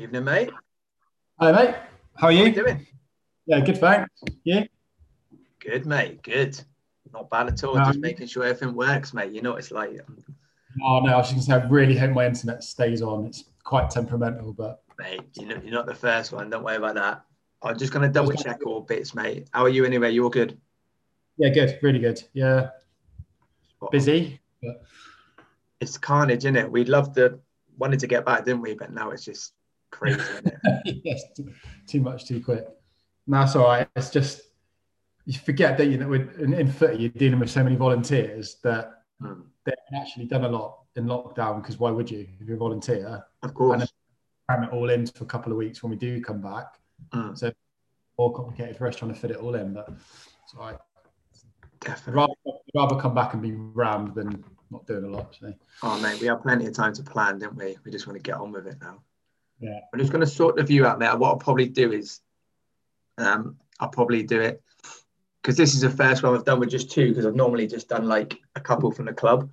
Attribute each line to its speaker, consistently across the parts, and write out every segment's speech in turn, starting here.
Speaker 1: Evening, mate.
Speaker 2: Hi, mate. How are you?
Speaker 1: How you doing?
Speaker 2: Yeah, good, thanks. Yeah.
Speaker 1: Good, mate. Good. Not bad at all.
Speaker 2: Um,
Speaker 1: Just making sure everything works, mate. You know what it's like.
Speaker 2: Oh no, I was just gonna say I really hope my internet stays on. It's quite temperamental, but
Speaker 1: Mate, you know, you're not the first one. Don't worry about that. I'm just going to double check all bits, mate. How are you anyway? You all good?
Speaker 2: yeah, good, really good. Yeah,
Speaker 1: Spot
Speaker 2: busy. But
Speaker 1: It's carnage, isn't it? We'd love to, wanted to get back, didn't we? But now it's just crazy,
Speaker 2: yes, too, too much too quick. No, that's all right. It's just you forget that you know in, in footy you're dealing with so many volunteers that
Speaker 1: Hmm.
Speaker 2: they've actually done a lot in lockdown. Because why would you if you're a volunteer?
Speaker 1: Of course.
Speaker 2: Cram it all in for a couple of weeks when we do come back.
Speaker 1: Mm,
Speaker 2: So more complicated for us trying to fit it all in, but it's all right.
Speaker 1: Definitely.
Speaker 2: rather, I'd rather come back and be rammed than not doing a lot. So.
Speaker 1: Oh, mate, we have plenty of time to plan, didn't we? We just want to get on with it now.
Speaker 2: Yeah.
Speaker 1: I'm just going to sort the view out, mate. What I'll probably do is, um, I'll probably do it because this is the first one I've done with just two because I've normally just done like a couple from the club.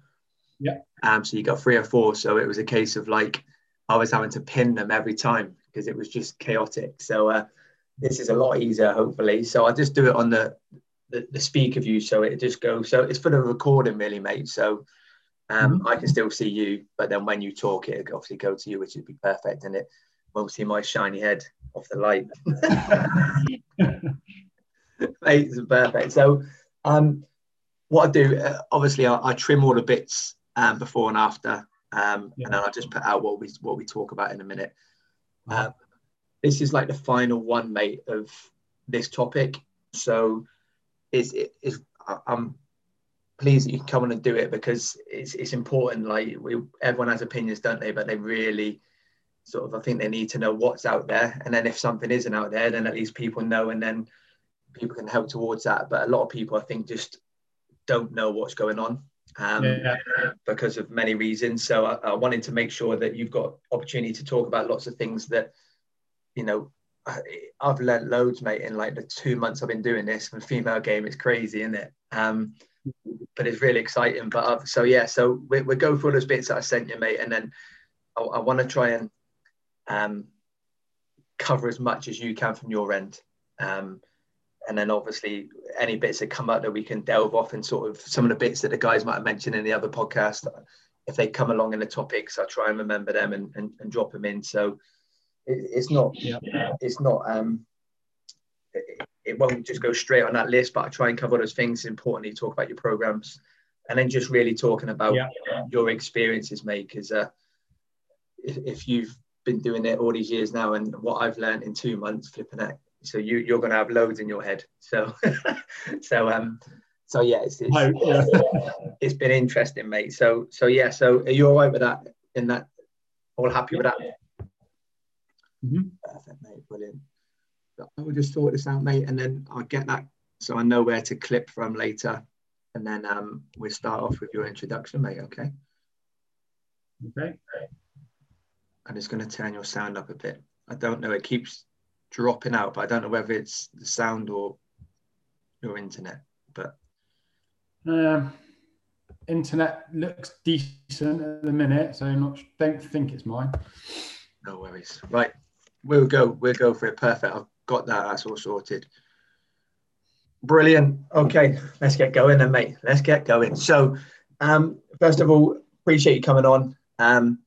Speaker 2: Yeah.
Speaker 1: Um. So you got three or four. So it was a case of like I was having to pin them every time because it was just chaotic. So uh, this is a lot easier, hopefully. So I just do it on the the, the speaker view, so it just goes. So it's for the recording, really, mate. So um, I can still see you, but then when you talk, it obviously go to you, which would be perfect, and it won't see my shiny head off the light. Mate, it's perfect. So, um, what I do, uh, obviously, I, I trim all the bits um, before and after, um,
Speaker 2: Yeah.
Speaker 1: and then I'll just put out what we what we talk about in a minute.
Speaker 2: Uh-huh.
Speaker 1: Um, this is like the final one, mate, of this topic. So, is it's I'm pleased that you can come on and do it because it's it's important. Like we, everyone has opinions, don't they? But they really sort of, I think they need to know what's out there, and then if something isn't out there, then at least people know, and then people can help towards that. But a lot of people, I think, just don't know what's going on. Um,
Speaker 2: yeah,
Speaker 1: because of many reasons. So I, I wanted to make sure that you've got opportunity to talk about lots of things that, you know, I, I've learned loads, mate, in like the two months I've been doing this. The female game is crazy, isn't it? Um, but it's really exciting. But I've, so yeah, so we, we'll go through those bits that I sent you, mate, and then I, I want to try and um, cover as much as you can from your end. Um, and then obviously any bits that come up that we can delve off and sort of some of the bits that the guys might have mentioned in the other podcast if they come along in the topics i'll try and remember them and, and, and drop them in so it, it's not
Speaker 2: Yeah.
Speaker 1: it's not um it, it won't just go straight on that list but i try and cover those things importantly talk about your programs and then just really talking about
Speaker 2: Yeah.
Speaker 1: your experiences mate because uh, if, if you've been doing it all these years now and what i've learned in two months flipping it so you you're going to have loads in your head so so um so yeah it's, it's,
Speaker 2: yeah.
Speaker 1: it's been interesting mate so so yeah so are you all right with that in that all happy with that
Speaker 2: Mhm.
Speaker 1: perfect mate brilliant i will just sort this out mate and then i'll get that so i know where to clip from later and then um we'll start off with your introduction mate okay
Speaker 2: Okay.
Speaker 1: i'm just going to turn your sound up a bit i don't know it keeps dropping out, but I don't know whether it's the sound or your internet. But
Speaker 2: um, internet looks decent at the minute, so I'm not don't think it's mine.
Speaker 1: No worries. Right, we'll go. We'll go for it. Perfect. I've got that. That's all sorted. Brilliant. Okay, let's get going then, mate. Let's get going. So, um, first of all, appreciate you coming on. Um,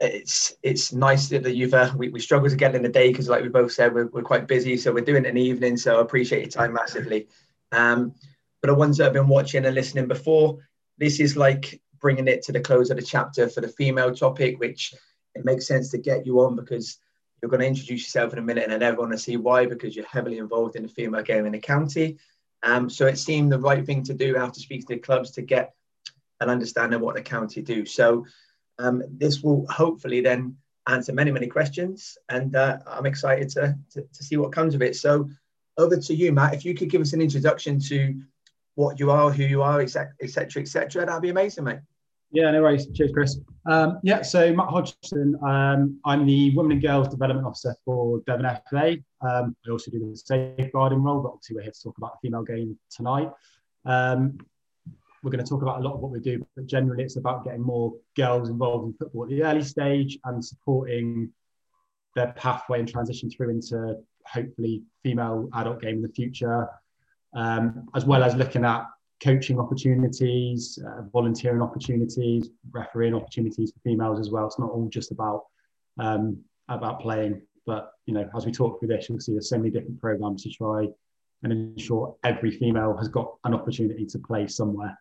Speaker 1: it's it's nice that you've uh, we, we struggle to get in the day because like we both said we're, we're quite busy so we're doing it in the evening so I appreciate your time massively um, but the ones that have been watching and listening before this is like bringing it to the close of the chapter for the female topic which it makes sense to get you on because you're going to introduce yourself in a minute and then everyone will see why because you're heavily involved in the female game in the county um, so it seemed the right thing to do after speaking to the clubs to get an understanding of what the county do so um, this will hopefully then answer many, many questions, and uh, I'm excited to, to, to, see what comes of it. So, over to you, Matt. If you could give us an introduction to what you are, who you are, etc., etc., etc., that'd be amazing, mate.
Speaker 2: Yeah, no worries. Cheers, Chris. Um, yeah, so Matt Hodgson, um, I'm the Women and Girls Development Officer for Devon FA. Um, I also do the safeguarding role, but obviously we're here to talk about the female game tonight. Um, we're going to talk about a lot of what we do, but generally it's about getting more girls involved in football at the early stage and supporting their pathway and transition through into hopefully female adult game in the future, um, as well as looking at coaching opportunities, uh, volunteering opportunities, refereeing opportunities for females as well. It's not all just about um, about playing, but you know, as we talk through this, you'll see there's so many different programs to try and ensure every female has got an opportunity to play somewhere.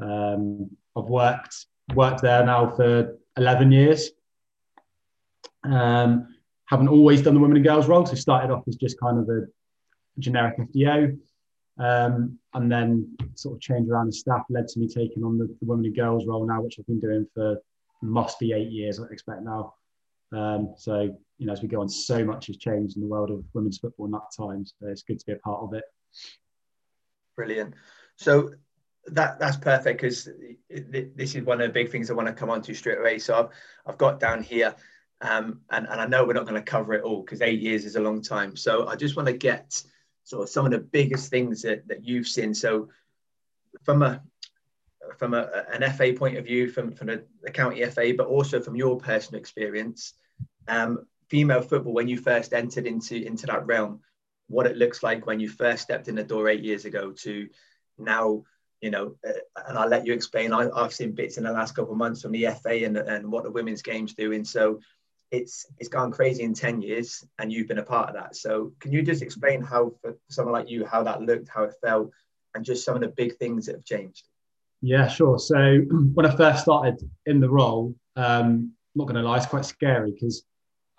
Speaker 2: Um, I've worked worked there now for 11 years. Um, haven't always done the women and girls role, so started off as just kind of a generic FDO, um, and then sort of change around the staff led to me taking on the, the women and girls role now, which I've been doing for must be eight years, I expect now. Um, so you know, as we go on, so much has changed in the world of women's football in that time. So it's good to be a part of it.
Speaker 1: Brilliant. So that that's perfect because this is one of the big things I want to come on to straight away. So I've I've got down here, um, and and I know we're not going to cover it all because eight years is a long time. So I just want to get sort of some of the biggest things that, that you've seen. So from a from a, an FA point of view, from from the, the county FA, but also from your personal experience, um, female football when you first entered into into that realm, what it looks like when you first stepped in the door eight years ago to now you know, uh, and I'll let you explain. I, have seen bits in the last couple of months from the FA and, and what the women's game's doing. So it's it's gone crazy in 10 years and you've been a part of that. So can you just explain how for someone like you, how that looked, how it felt, and just some of the big things that have changed?
Speaker 2: Yeah, sure. So when I first started in the role, um, not going to lie, it's quite scary because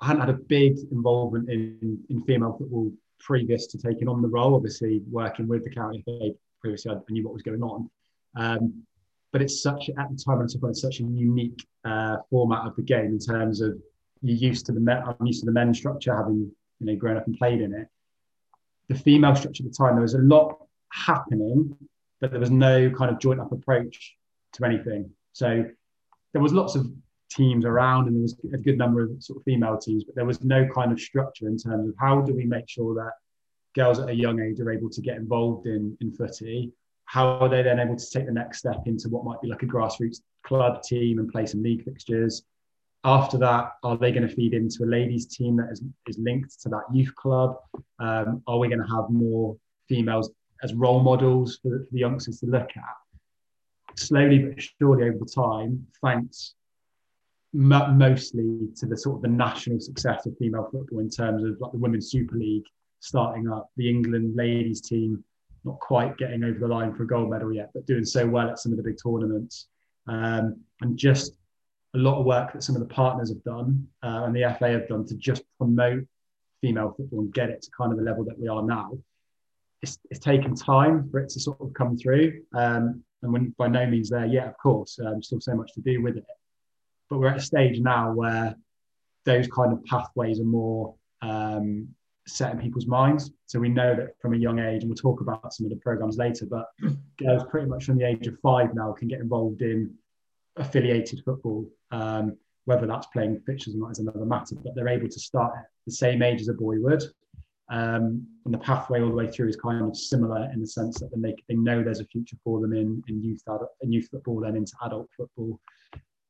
Speaker 2: I hadn't had a big involvement in, in female football previous to taking on the role. Obviously, working with the county previously I knew what was going on. Um, but it's such at the time I took on such a unique uh, format of the game in terms of you're used to the men, I'm used to the men's structure, having you know grown up and played in it. The female structure at the time, there was a lot happening, but there was no kind of joint up approach to anything. So there was lots of teams around, and there was a good number of sort of female teams, but there was no kind of structure in terms of how do we make sure that girls at a young age are able to get involved in, in footy, how are they then able to take the next step into what might be like a grassroots club team and play some league fixtures? After that, are they going to feed into a ladies' team that is, is linked to that youth club? Um, are we going to have more females as role models for the, for the youngsters to look at? Slowly but surely over time, thanks mostly to the sort of the national success of female football in terms of like the Women's Super League starting up, the England ladies team not quite getting over the line for a gold medal yet, but doing so well at some of the big tournaments. Um, and just a lot of work that some of the partners have done uh, and the FA have done to just promote female football and get it to kind of the level that we are now. It's, it's taken time for it to sort of come through. Um, and by no means there yet, of course, um, still so much to do with it. But we're at a stage now where those kind of pathways are more um, set in people's minds. So we know that from a young age, and we'll talk about some of the programs later, but girls pretty much from the age of five now can get involved in affiliated football. Um, Whether that's playing fixtures or not is another matter, but they're able to start at the same age as a boy would. Um, and the pathway all the way through is kind of similar in the sense that they, they know there's a future for them in, in youth in youth football, then into adult football.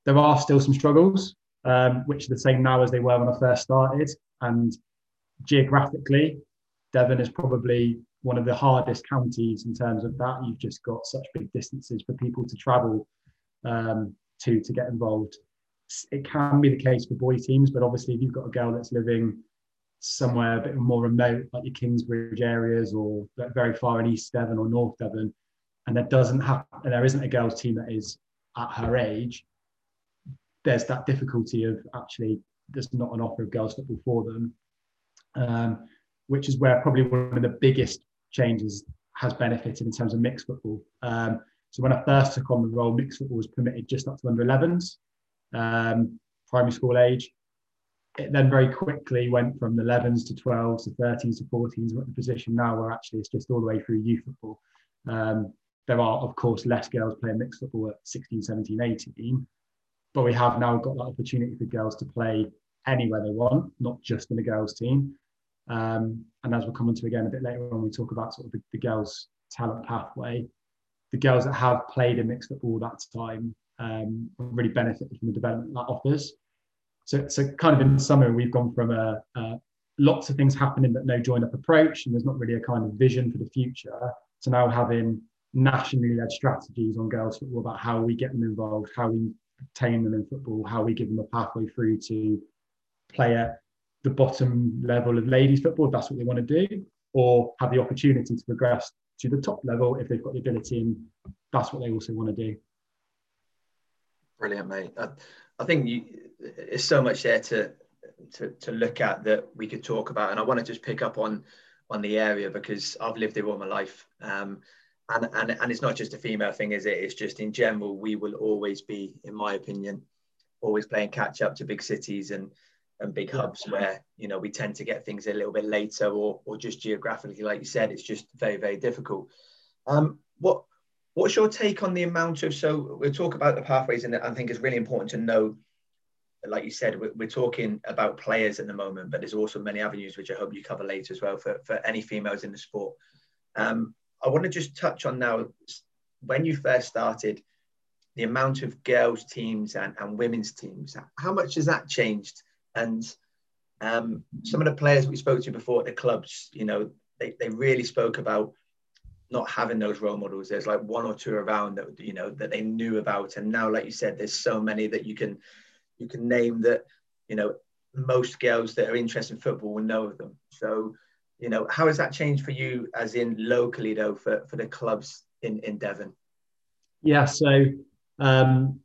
Speaker 2: There are still some struggles, um, which are the same now as they were when I first started. And geographically, Devon is probably one of the hardest counties in terms of that. You've just got such big distances for people to travel um, to to get involved. It can be the case for boy teams, but obviously, if you've got a girl that's living somewhere a bit more remote, like your Kingsbridge areas or very far in East Devon or North Devon, and there doesn't have, and there isn't a girls' team that is at her age, there's that difficulty of actually there's not an offer of girls football for them, um, which is where probably one of the biggest changes has benefited in terms of mixed football. Um, so when I first took on the role, mixed football was permitted just up to under 11s, um, primary school age it then very quickly went from the 11s to 12s to 13s to 14s. We're at the position now where actually it's just all the way through youth football. Um, there are, of course, less girls playing mixed football at 16, 17, 18, but we have now got that opportunity for girls to play anywhere they want, not just in the girls' team. Um, and as we'll come on to again a bit later on, we talk about sort of the, the girls' talent pathway. The girls that have played in mixed football that time um, really benefited from the development that offers. So, so kind of in summer, we've gone from a, a lots of things happening but no join up approach, and there's not really a kind of vision for the future, to now having nationally led strategies on girls football about how we get them involved, how we retain them in football, how we give them a pathway through to play at the bottom level of ladies football if that's what they want to do, or have the opportunity to progress to the top level if they've got the ability and that's what they also want to do.
Speaker 1: Brilliant, mate. I, I think you, there's so much there to, to to look at that we could talk about, and I want to just pick up on on the area because I've lived there all my life. Um, and, and, and it's not just a female thing, is it? It's just in general, we will always be, in my opinion, always playing catch up to big cities and, and big hubs where, you know, we tend to get things a little bit later or, or just geographically, like you said, it's just very, very difficult. Um, what, what's your take on the amount of, so we'll talk about the pathways and I think it's really important to know like you said, we're, we're, talking about players at the moment, but there's also many avenues which I hope you cover later as well for, for any females in the sport. Um, I want to just touch on now when you first started, the amount of girls' teams and, and women's teams. How much has that changed? And um, some of the players we spoke to before at the clubs, you know, they, they really spoke about not having those role models. There's like one or two around that you know that they knew about, and now, like you said, there's so many that you can you can name that you know most girls that are interested in football will know of them. So, you know, how has that changed for you, as in locally though, for, for the clubs in in Devon?
Speaker 2: Yeah, so um,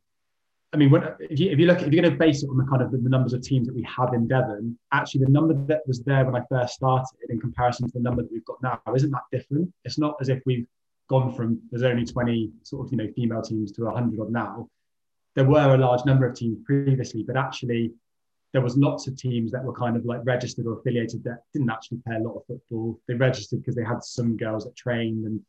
Speaker 2: I mean, when, if, you, if you look, if you're going to base it on the kind of the, the, numbers of teams that we have in Devon, actually the number that was there when I first started, in comparison to the number that we've got now, isn't that different. It's not as if we've gone from there's only 20 sort of you know female teams to 100 odd now there were a large number of teams previously, but actually there was lots of teams that were kind of like registered or affiliated that didn't actually play a lot of football. They registered because they had some girls that trained, and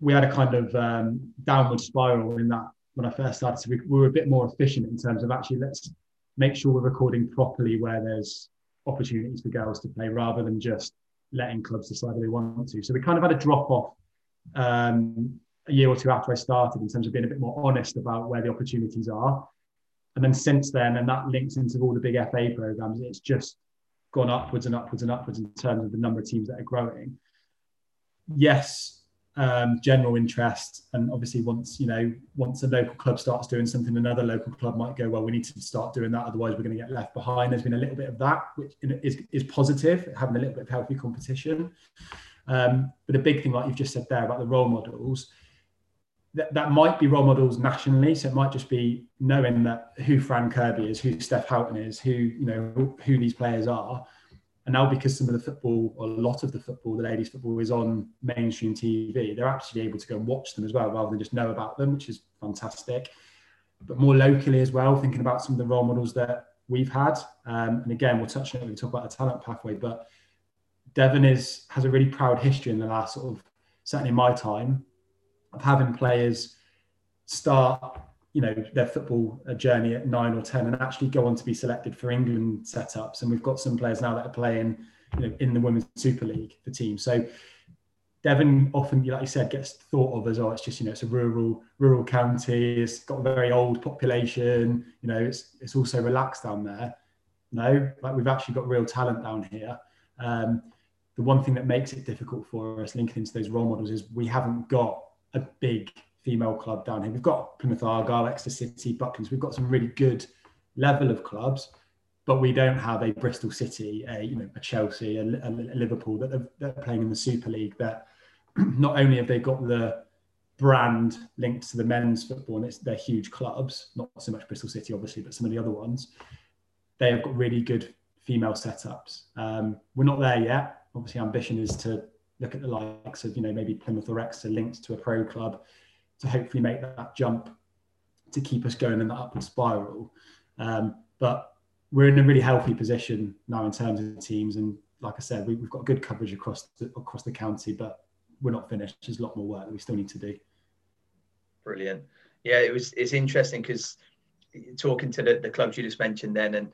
Speaker 2: we had a kind of um, downward spiral in that when I first started. We, we were a bit more efficient in terms of actually let's make sure we're recording properly where there's opportunities for girls to play rather than just letting clubs decide they want to. So we kind of had a drop off um, a year or two after I started in terms of being a bit more honest about where the opportunities are. And then since then, and that links into all the big FA programs, it's just gone upwards and upwards and upwards in terms of the number of teams that are growing. Yes, um, general interest, and obviously once you know once a local club starts doing something, another local club might go, well, we need to start doing that, otherwise we're going to get left behind. There's been a little bit of that, which is is positive, having a little bit of healthy competition. Um, but a big thing, like you've just said there about the role models, that, that might be role models nationally. So it might just be knowing that who Fran Kirby is, who Steph Houghton is, who you know who, who these players are. And now because some of the football, or a lot of the football, the ladies' football is on mainstream TV, they're actually able to go and watch them as well, rather than just know about them, which is fantastic. But more locally as well, thinking about some of the role models that we've had. Um, and again, we'll touch on it when we talk about the talent pathway. But Devon is has a really proud history in the last sort of certainly my time of having players start you know their football journey at nine or ten and actually go on to be selected for England setups. And we've got some players now that are playing you know, in the Women's Super League, the team. So Devon often, like you said, gets thought of as oh, it's just you know it's a rural rural county. It's got a very old population. You know, it's it's also relaxed down there. No, like we've actually got real talent down here. Um, the one thing that makes it difficult for us linking into those role models is we haven't got a big female club down here. We've got Plymouth Argyle, Exeter City, Bucklands. We've got some really good level of clubs, but we don't have a Bristol City, a you know a Chelsea, a, a Liverpool that are, that are playing in the Super League. That not only have they got the brand linked to the men's football, and it's they're huge clubs, not so much Bristol City obviously, but some of the other ones. They have got really good female setups. Um, we're not there yet. Obviously, ambition is to look at the likes of you know maybe Plymouth or Exeter linked to a pro club to hopefully make that jump to keep us going in that upward spiral. Um, but we're in a really healthy position now in terms of teams, and like I said, we, have got good coverage across the, across the county, but we're not finished. There's a lot more work that we still need to do.
Speaker 1: Brilliant. Yeah, it was. It's interesting because talking to the, the clubs you just mentioned then, and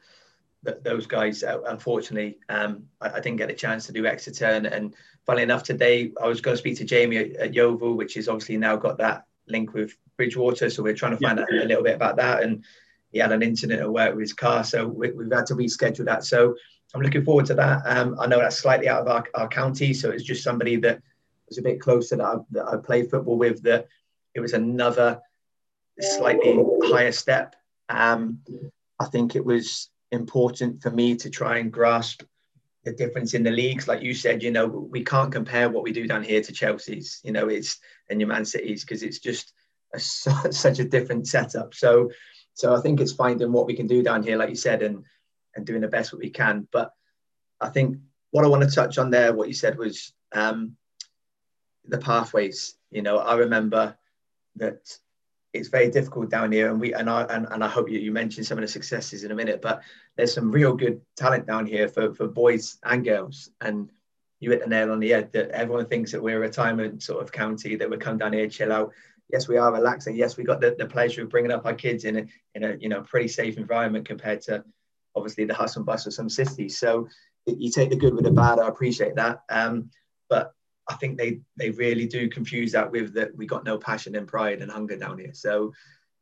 Speaker 1: those guys, uh, unfortunately, um, I, I, didn't get a chance to do Exeter. And, and funnily enough, today I was going to speak to Jamie at, at Yeovil, which has obviously now got that link with Bridgwater, So we're trying to find yeah. out a little bit about that. And he had an incident at work with his car, so we, have had to reschedule that. So I'm looking forward to that. Um, I know that's slightly out of our, our county, so it's just somebody that was a bit closer that I, that I played football with. That it was another slightly higher step. Um, I think it was important for me to try and grasp the difference in the leagues. Like you said, you know, we can't compare what we do down here to Chelsea's, you know, it's and your Man City's because it's just a, such a different setup. So, so I think it's finding what we can do down here, like you said, and and doing the best what we can. But I think what I want to touch on there, what you said was um, the pathways. You know, I remember that it's very difficult down here, and we and I and, and I hope you, you mentioned some of the successes in a minute, but there's some real good talent down here for for boys and girls, and you hit the nail on the head that everyone thinks that we're a retirement sort of county that we come down here chill out. Yes, we are relaxing. Yes, we got the, the pleasure of bringing up our kids in a in a you know pretty safe environment compared to obviously the hustle and bustle of some cities. So you take the good with the bad. I appreciate that. Um, but I think they they really do confuse that with that we got no passion and pride and hunger down here. So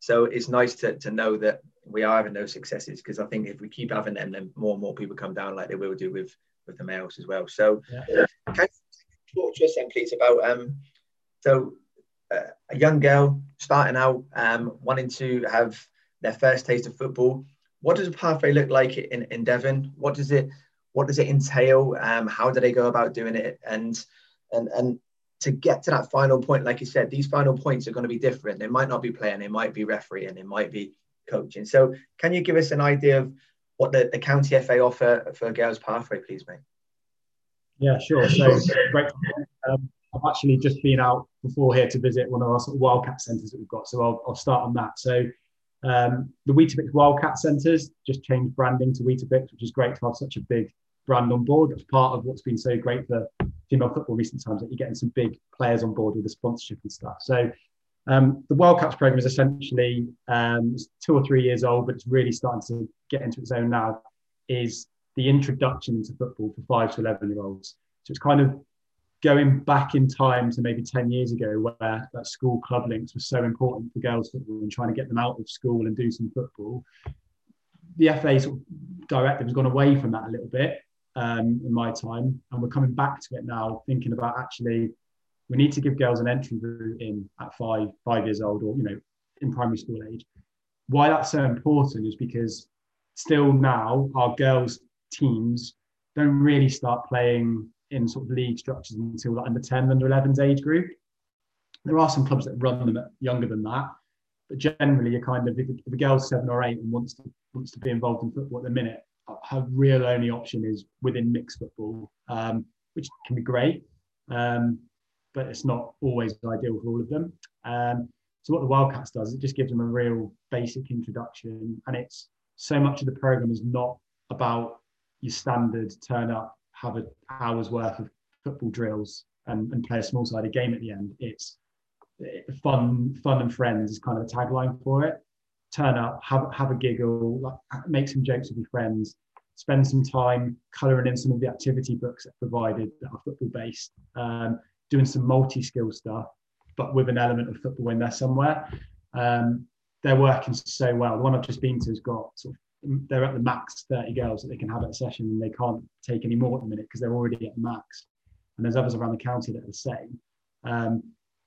Speaker 1: so it's nice to, to know that we are having those successes because I think if we keep having them, then more and more people come down like they will do with with the males as well. So yeah. can you talk to us then, please, about um so uh, a young girl starting out um wanting to have their first taste of football. What does a pathway look like in, in Devon? What does it what does it entail? Um, how do they go about doing it? And and and to get to that final point, like you said, these final points are going to be different. They might not be playing, they might be refereeing, it might be coaching. So, can you give us an idea of what the, the county FA offer for girls' pathway, please, mate?
Speaker 2: Yeah, sure. So, great. Um, I've actually just been out before here to visit one of our sort of Wildcat centres that we've got. So, I'll, I'll start on that. So, um, the Weetabix Wildcat centres just changed branding to Weetabix, which is great to have such a big brand on board. That's part of what's been so great for female football recent times that you're getting some big players on board with the sponsorship and stuff. So um, the Cups program is essentially um, two or three years old, but it's really starting to get into its own now. Is the introduction into football for five to eleven year olds. So it's kind of going back in time to maybe 10 years ago where that school club links was so important for girls football and trying to get them out of school and do some football. The FA sort of directive has gone away from that a little bit um, in my time, and we're coming back to it now, thinking about actually we need to give girls an entry route in at five five years old or you know in primary school age. Why that's so important is because still now our girls teams don't really start playing in sort of league structures until like under 10 under 11's age group there are some clubs that run them younger than that but generally you're kind of if a girl's seven or eight and wants to wants to be involved in football at the minute her real only option is within mixed football, um, which can be great, um, but it's not always ideal for all of them. Um, so what the Wildcats does, it just gives them a real basic introduction, and it's so much of the program is not about your standard turn up, have an hour's worth of football drills, and, and play a small sided game at the end. It's fun, fun and friends is kind of a tagline for it. Turn up, have have a giggle, like, make some jokes with your friends, spend some time colouring in some of the activity books that provided that are football based, um, doing some multi skill stuff, but with an element of football in there somewhere. Um, they're working so well. The one I've just been to has got sort of they're at the max 30 girls that they can have at a session and they can't take any more at the minute because they're already at the max. And there's others around the county that are the same. Um,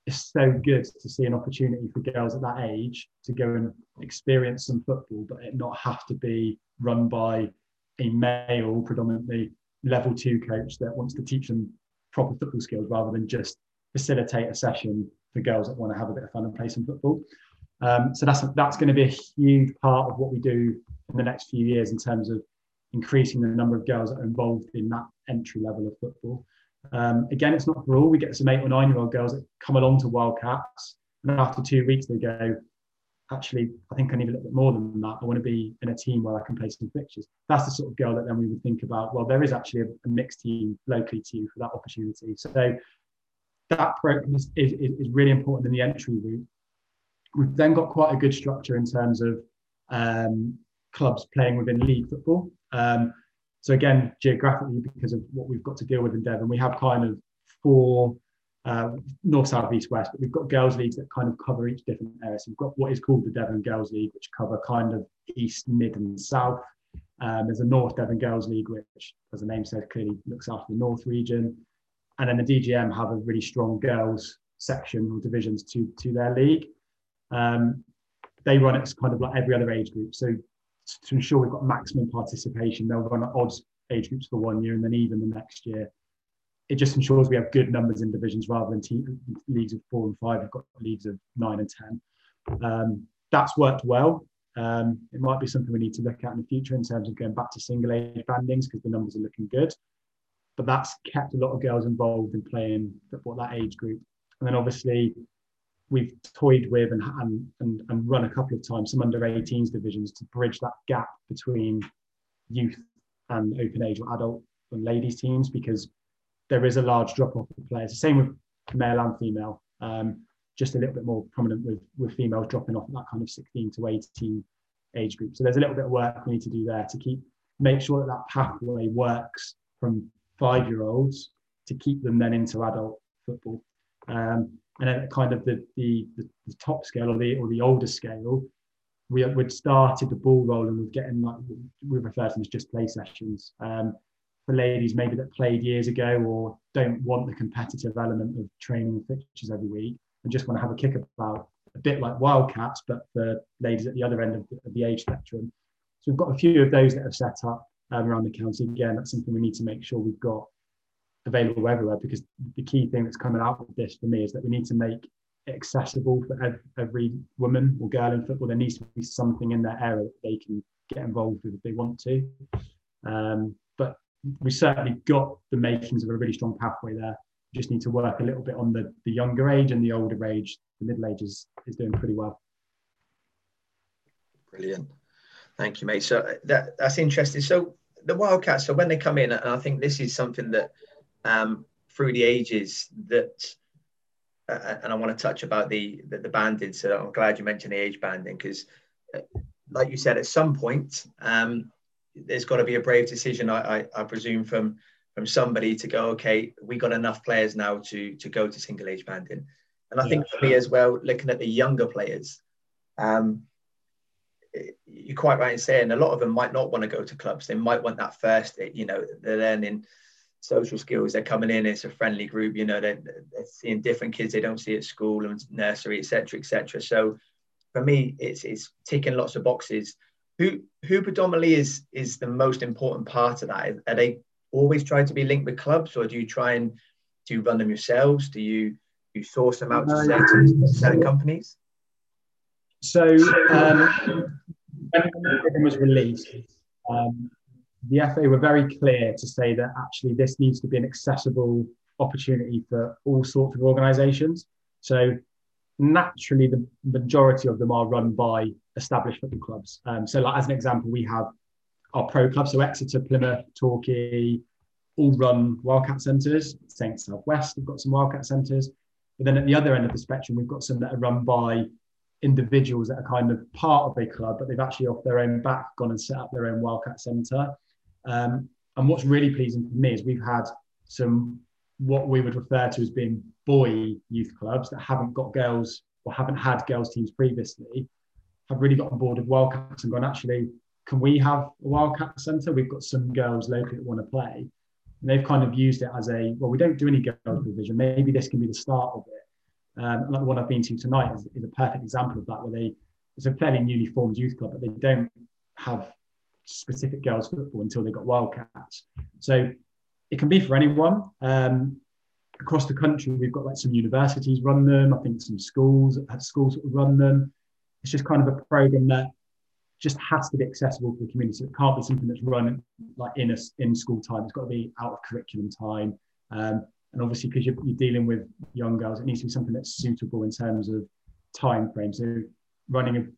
Speaker 2: it's so good to see an opportunity for girls at that age to go and experience some football, but it not have to be run by a male, predominantly level two coach that wants to teach them proper football skills rather than just facilitate a session for girls that want to have a bit of fun and play some football. Um, so that's that's going to be a huge part of what we do in the next few years in terms of increasing the number of girls that are involved in that entry level of football. Um, again, it's not for all. We get some eight or nine year old girls that come along to Wildcats, and after two weeks they go, actually, I think I need a little bit more than that. I want to be in a team where I can play some fixtures. That's the sort of girl that then we would think about. Well, there is actually a, mixed team locally to you for that opportunity. So that program is, is, is really important in the entry route. We've then got quite a good structure in terms of um, clubs playing within league football. Um, so again, geographically, because of what we've got to deal with in Devon, we have kind of four uh, north, south, east, west, but we've got girls leagues that kind of cover each different area. So we've got what is called the Devon Girls League, which cover kind of east, mid, and south. Um, there's a North Devon Girls League, which, as the name says, clearly looks after the North region. And then the DGM have a really strong girls section or divisions to, to their league. Um, they run it kind of like every other age group. So to ensure we've got maximum participation, they'll run at odds age groups for one year and then even the next year. It just ensures we have good numbers in divisions rather than team, leagues of four and five. We've got leagues of nine and ten. Um, that's worked well. Um, it might be something we need to look at in the future in terms of going back to single age bandings because the numbers are looking good. But that's kept a lot of girls involved in playing football that age group. And then obviously we've toyed with and, and, and, and run a couple of times some under 18s divisions to bridge that gap between youth and open age or adult and ladies teams because there is a large drop off of players. The same with male and female, um, just a little bit more prominent with, with females dropping off at that kind of 16 to 18 age group. So there's a little bit of work we need to do there to keep make sure that that pathway works from five year olds to keep them then into adult football. Um, and at kind of the, the, the, the top scale or the or the older scale, we we'd started the ball rolling with getting like we refer to them as just play sessions um, for ladies maybe that played years ago or don't want the competitive element of training fixtures every week and just want to have a kick about a bit like Wildcats, but for ladies at the other end of the, of the age spectrum. So we've got a few of those that have set up um, around the county. Again, that's something we need to make sure we've got available everywhere because the key thing that's coming out of this for me is that we need to make it accessible for every woman or girl in football. There needs to be something in that area that they can get involved with if they want to. Um, but we certainly got the makings of a really strong pathway there. We just need to work a little bit on the, the younger age and the older age. The middle age is, is doing pretty well.
Speaker 1: Brilliant. Thank you, mate. So that, that's interesting. So the Wildcats, so when they come in, and I think this is something that um, through the ages that, uh, and I want to touch about the, the, the banding. So I'm glad you mentioned the age banding because, uh, like you said, at some point um, there's got to be a brave decision. I, I, I, presume from from somebody to go, okay, we got enough players now to to go to single age banding. And I yeah. think for me as well, looking at the younger players, um, you're quite right in saying a lot of them might not want to go to clubs. They might want that first, you know, they're learning social skills. They're coming in, it's a friendly group, you know, they're, they're seeing different kids they don't see at school and nursery, etc., etc. So for me, it's it's ticking lots of boxes. Who who predominantly is is the most important part of that? Are they always trying to be linked with clubs, or do you try and do you run them yourselves? Do you you source them out to certain, certain companies?
Speaker 2: So um, when the program was released, um, the FA were very clear to say that actually this needs to be an accessible opportunity for all sorts of organisations. So naturally, the majority of them are run by established football clubs. Um, so, like as an example, we have our pro clubs, so Exeter, Plymouth, Torquay, all run Wildcat centres. Saints Southwest have got some Wildcat centres. But then at the other end of the spectrum, we've got some that are run by individuals that are kind of part of a club, but they've actually off their own back gone and set up their own Wildcat Centre. Um, and what's really pleasing for me is we've had some what we would refer to as being boy youth clubs that haven't got girls or haven't had girls teams previously have really got on board with Wildcats and gone, actually, can we have a Wildcat Centre? We've got some girls locally that want to play. And they've kind of used it as a, well, we don't do any girls division. Maybe this can be the start of it. Um, like the one I've been to tonight is, is, a perfect example of that, where they, it's a fairly newly formed youth club, but they don't have specific girls football until they got Wildcats. So it can be for anyone. Um, across the country, we've got like some universities run them. I think some schools at schools run them. It's just kind of a program that just has to be accessible to the community. So it can't be something that's run like in a, in school time. It's got to be out of curriculum time. Um, and obviously, because you're, you're, dealing with young girls, it needs to be something that's suitable in terms of time frame. So running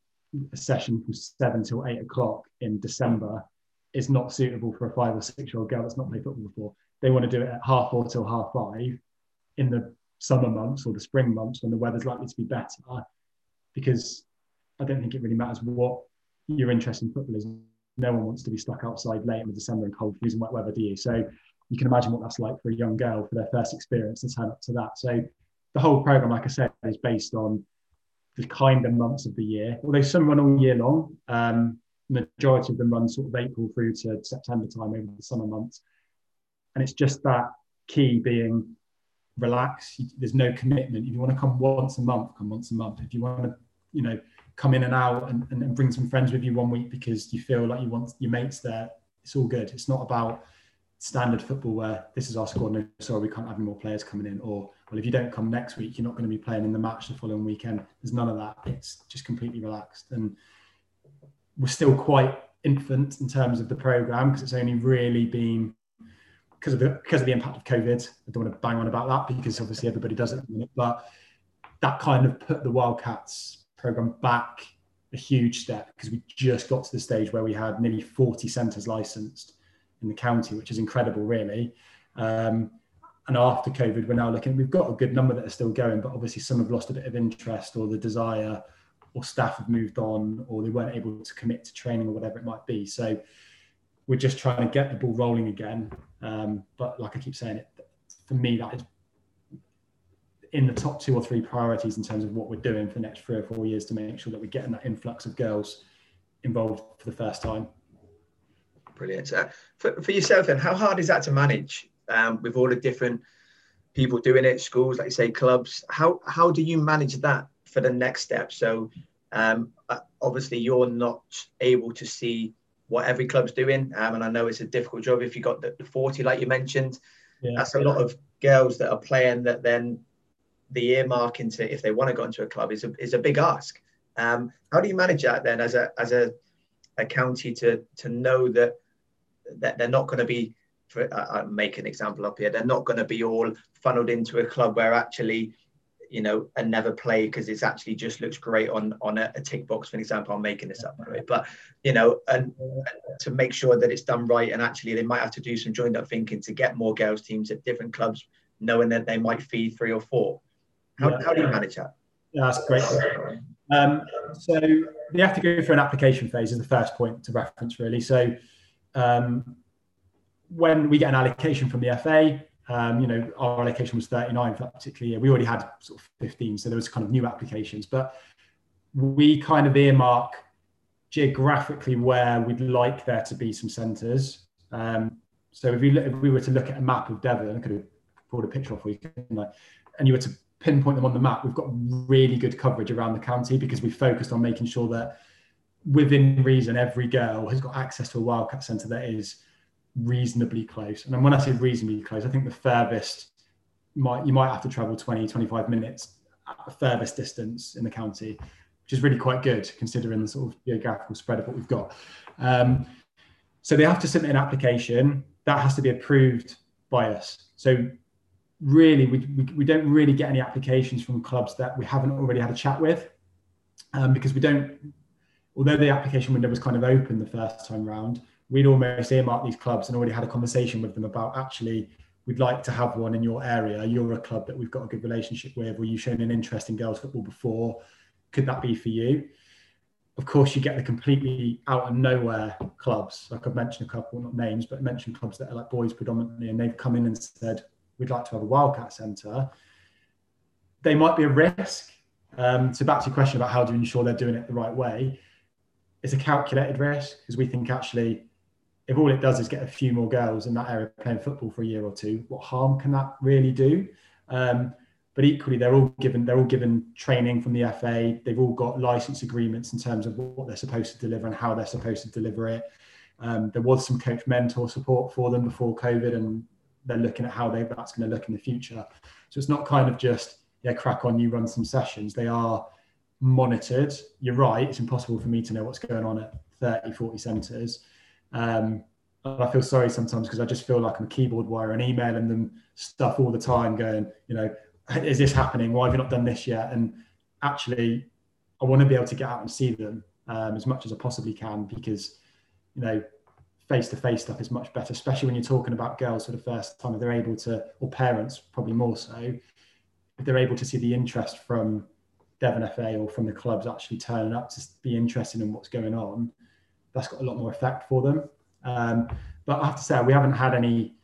Speaker 2: a, session from seven till eight o'clock in December is not suitable for a five or six year old girl that's not played football before. They want to do it at half four till half five in the summer months or the spring months when the weather's likely to be better, because I don't think it really matters what your interest in football is. No one wants to be stuck outside late in the December in cold, freezing wet weather, do you? So you can imagine what that's like for a young girl for their first experience to turn up to that. So the whole program, like I said, is based on the kind of months of the year. Although some run all year long, um, majority of them run sort of April through to September time over the summer months. And it's just that key being relax. There's no commitment. If you want to come once a month, come once a month. If you want to, you know, come in and out and, and, and bring some friends with you one week because you feel like you want your mates there, it's all good. It's not about standard football where this is our squad. No, sorry, we can't have any more players coming in. Or well, if you don't come next week, you're not going to be playing in the match the following weekend. There's none of that. It's just completely relaxed, and we're still quite infant in terms of the program because it's only really been because of the because of the impact of COVID. I don't want to bang on about that because obviously everybody does it, but that kind of put the Wildcats program back a huge step because we just got to the stage where we had nearly 40 centres licensed in the county, which is incredible, really. Um, and after COVID, we're now looking, we've got a good number that are still going, but obviously some have lost a bit of interest or the desire, or staff have moved on, or they weren't able to commit to training or whatever it might be. So we're just trying to get the ball rolling again. Um, but like I keep saying, it for me, that is in the top two or three priorities in terms of what we're doing for the next three or four years to make sure that we're getting that influx of girls involved for the first time.
Speaker 1: Brilliant. Uh, for, for yourself, then, how hard is that to manage um, with all the different people doing it, schools, like you say, clubs? How how do you manage that for the next step? So, um, uh, obviously, you're not able to see what every club's doing, um, and I know it's a difficult job if you got the, the 40, like you mentioned. Yeah. That's a lot of girls that are playing that then the earmark into if they want to go into a club is a, is a big ask. Um, how do you manage that then as a as a, a county to to know that that they're not going to be for, I, I make an example up here they're not going to be all funneled into a club where actually you know and never play because it's actually just looks great on on a, a, tick box for example i'm making this up but you know and, and, to make sure that it's done right and actually they might have to do some joined up thinking to get more girls teams at different clubs knowing that they might feed three or four how, yeah. how do you manage that?
Speaker 2: Yeah, that's great. Um, so they have to go through an application phase is the first point to reference really. So um, when we get an allocation from the FA, um, you know, our allocation was 39 for that particular year. We already had sort of 15, so there was kind of new applications, but we kind of earmark geographically where we'd like there to be some centres. Um, so if we, if we were to look at a map of Devon, I could have pulled a picture off you, and you were to pinpoint them on the map, we've got really good coverage around the county because we focused on making sure that within reason, every girl has got access to a wildcat centre that is reasonably close. And when I say reasonably close, I think the furthest might you might have to travel 20, 25 minutes at the furthest distance in the county, which is really quite good considering the sort of geographical spread of what we've got. Um, so they have to submit an application that has to be approved by us. So really we, we, we, don't really get any applications from clubs that we haven't already had a chat with um, because we don't although the application window was kind of open the first time round we'd almost earmarked these clubs and already had a conversation with them about actually we'd like to have one in your area you're a club that we've got a good relationship with or you've shown an interest in girls football before could that be for you? Of course, you get the completely out of nowhere clubs. Like I've mentioned a couple, not names, but mentioned clubs that are like boys predominantly, and they've come in and said, we'd like to have a Wildcat Centre. They might be a risk. Um, so back to your question about how do you ensure they're doing it the right way, it's a calculated risk because we think actually if all it does is get a few more girls in that area playing football for a year or two, what harm can that really do? Um, but equally, they're all given they're all given training from the FA. They've all got license agreements in terms of what they're supposed to deliver and how they're supposed to deliver it. Um, there was some coach mentor support for them before COVID, and they're looking at how they, that's going to look in the future. So it's not kind of just yeah, crack on, you run some sessions. They are monitored. You're right; it's impossible for me to know what's going on at 30, 40 centres. Um, and I feel sorry sometimes because I just feel like I'm a keyboard warrior and emailing them stuff all the time, going, you know, is this happening? Why have you not done this yet? And actually, I want to be able to get out and see them um, as much as I possibly can because, you know, face to face stuff is much better, especially when you're talking about girls for the first time. If they're able to, or parents probably more so, if they're able to see the interest from Devon FA or from the clubs actually turning up to be interested in what's going on, that's got a lot more effect for them. Um, but I have to say, we haven't had any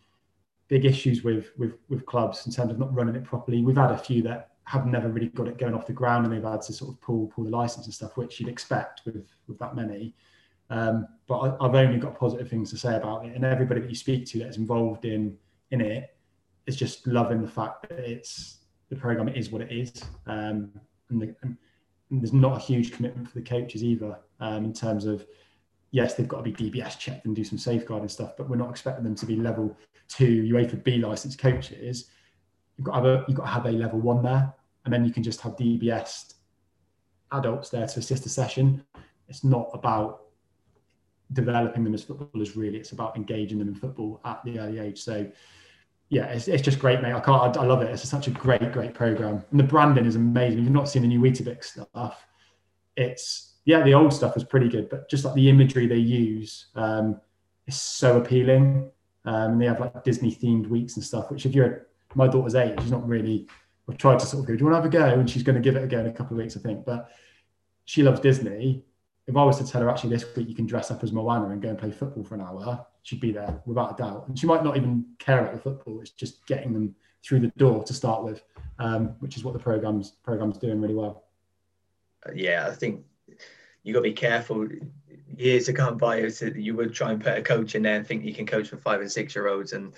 Speaker 2: big issues with, with with clubs in terms of not running it properly. We've had a few that have never really got it going off the ground, and they've had to sort of pull pull the license and stuff, which you'd expect with with that many. Um, but I, have only got positive things to say about it, and everybody that you speak to that's involved in in it is just loving the fact that it's the program is what it is, um, and, the, and, there's not a huge commitment for the coaches either um, in terms of yes, they've got to be DBS checked and do some safeguarding stuff, but we're not expecting them to be level two UEFA B licensed coaches. You've got to have a, you've got to have a level one there, and then you can just have DBS adults there to assist a session. It's not about developing them as footballers really it's about engaging them in football at the early age so yeah it's, it's just great mate i can't I, I love it it's such a great great program and the branding is amazing if you've not seen the new Weetabix stuff it's yeah, the old stuff was pretty good, but just like the imagery they use um, is so appealing. Um, and they have like Disney themed weeks and stuff, which if you're my daughter's eight, she's not really. I've tried to sort of go, do you want to have a go? And she's going to give it a go in a couple of weeks, I think. But she loves Disney. If I was to tell her actually this week you can dress up as Moana and go and play football for an hour, she'd be there without a doubt. And she might not even care about the football. It's just getting them through the door to start with, um, which is what the program's program's doing really well.
Speaker 1: Yeah, I think you got to be careful. Years to come by, you would try and put a coach in there and think you can coach for five and six year olds, and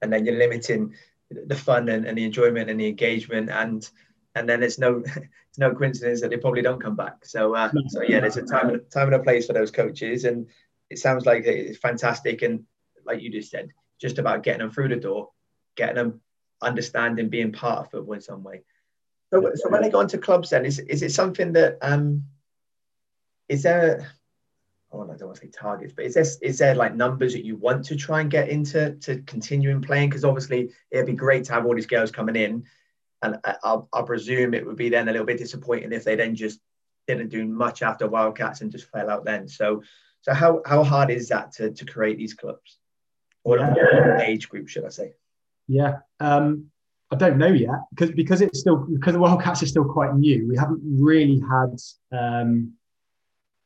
Speaker 1: and then you're limiting the fun and, and the enjoyment and the engagement, and and then it's no it's no coincidence that they probably don't come back. So uh, so yeah, there's a time and time and a place for those coaches, and it sounds like it's fantastic. And like you just said, just about getting them through the door, getting them understanding, being part of football in some way. So, so when they go into clubs, then is is it something that um is there oh, I don't want to say targets, but is there is there like numbers that you want to try and get into to continuing playing? Because obviously it'd be great to have all these girls coming in, and I, I, presume it would be then a little bit disappointing if they then just didn't do much after Wildcats and just fell out then. So so how how hard is that to to create these clubs, or yeah. age group should I say?
Speaker 2: Yeah. Um, I don't know yet because because it's still because the Wildcats is still quite new. We haven't really had um,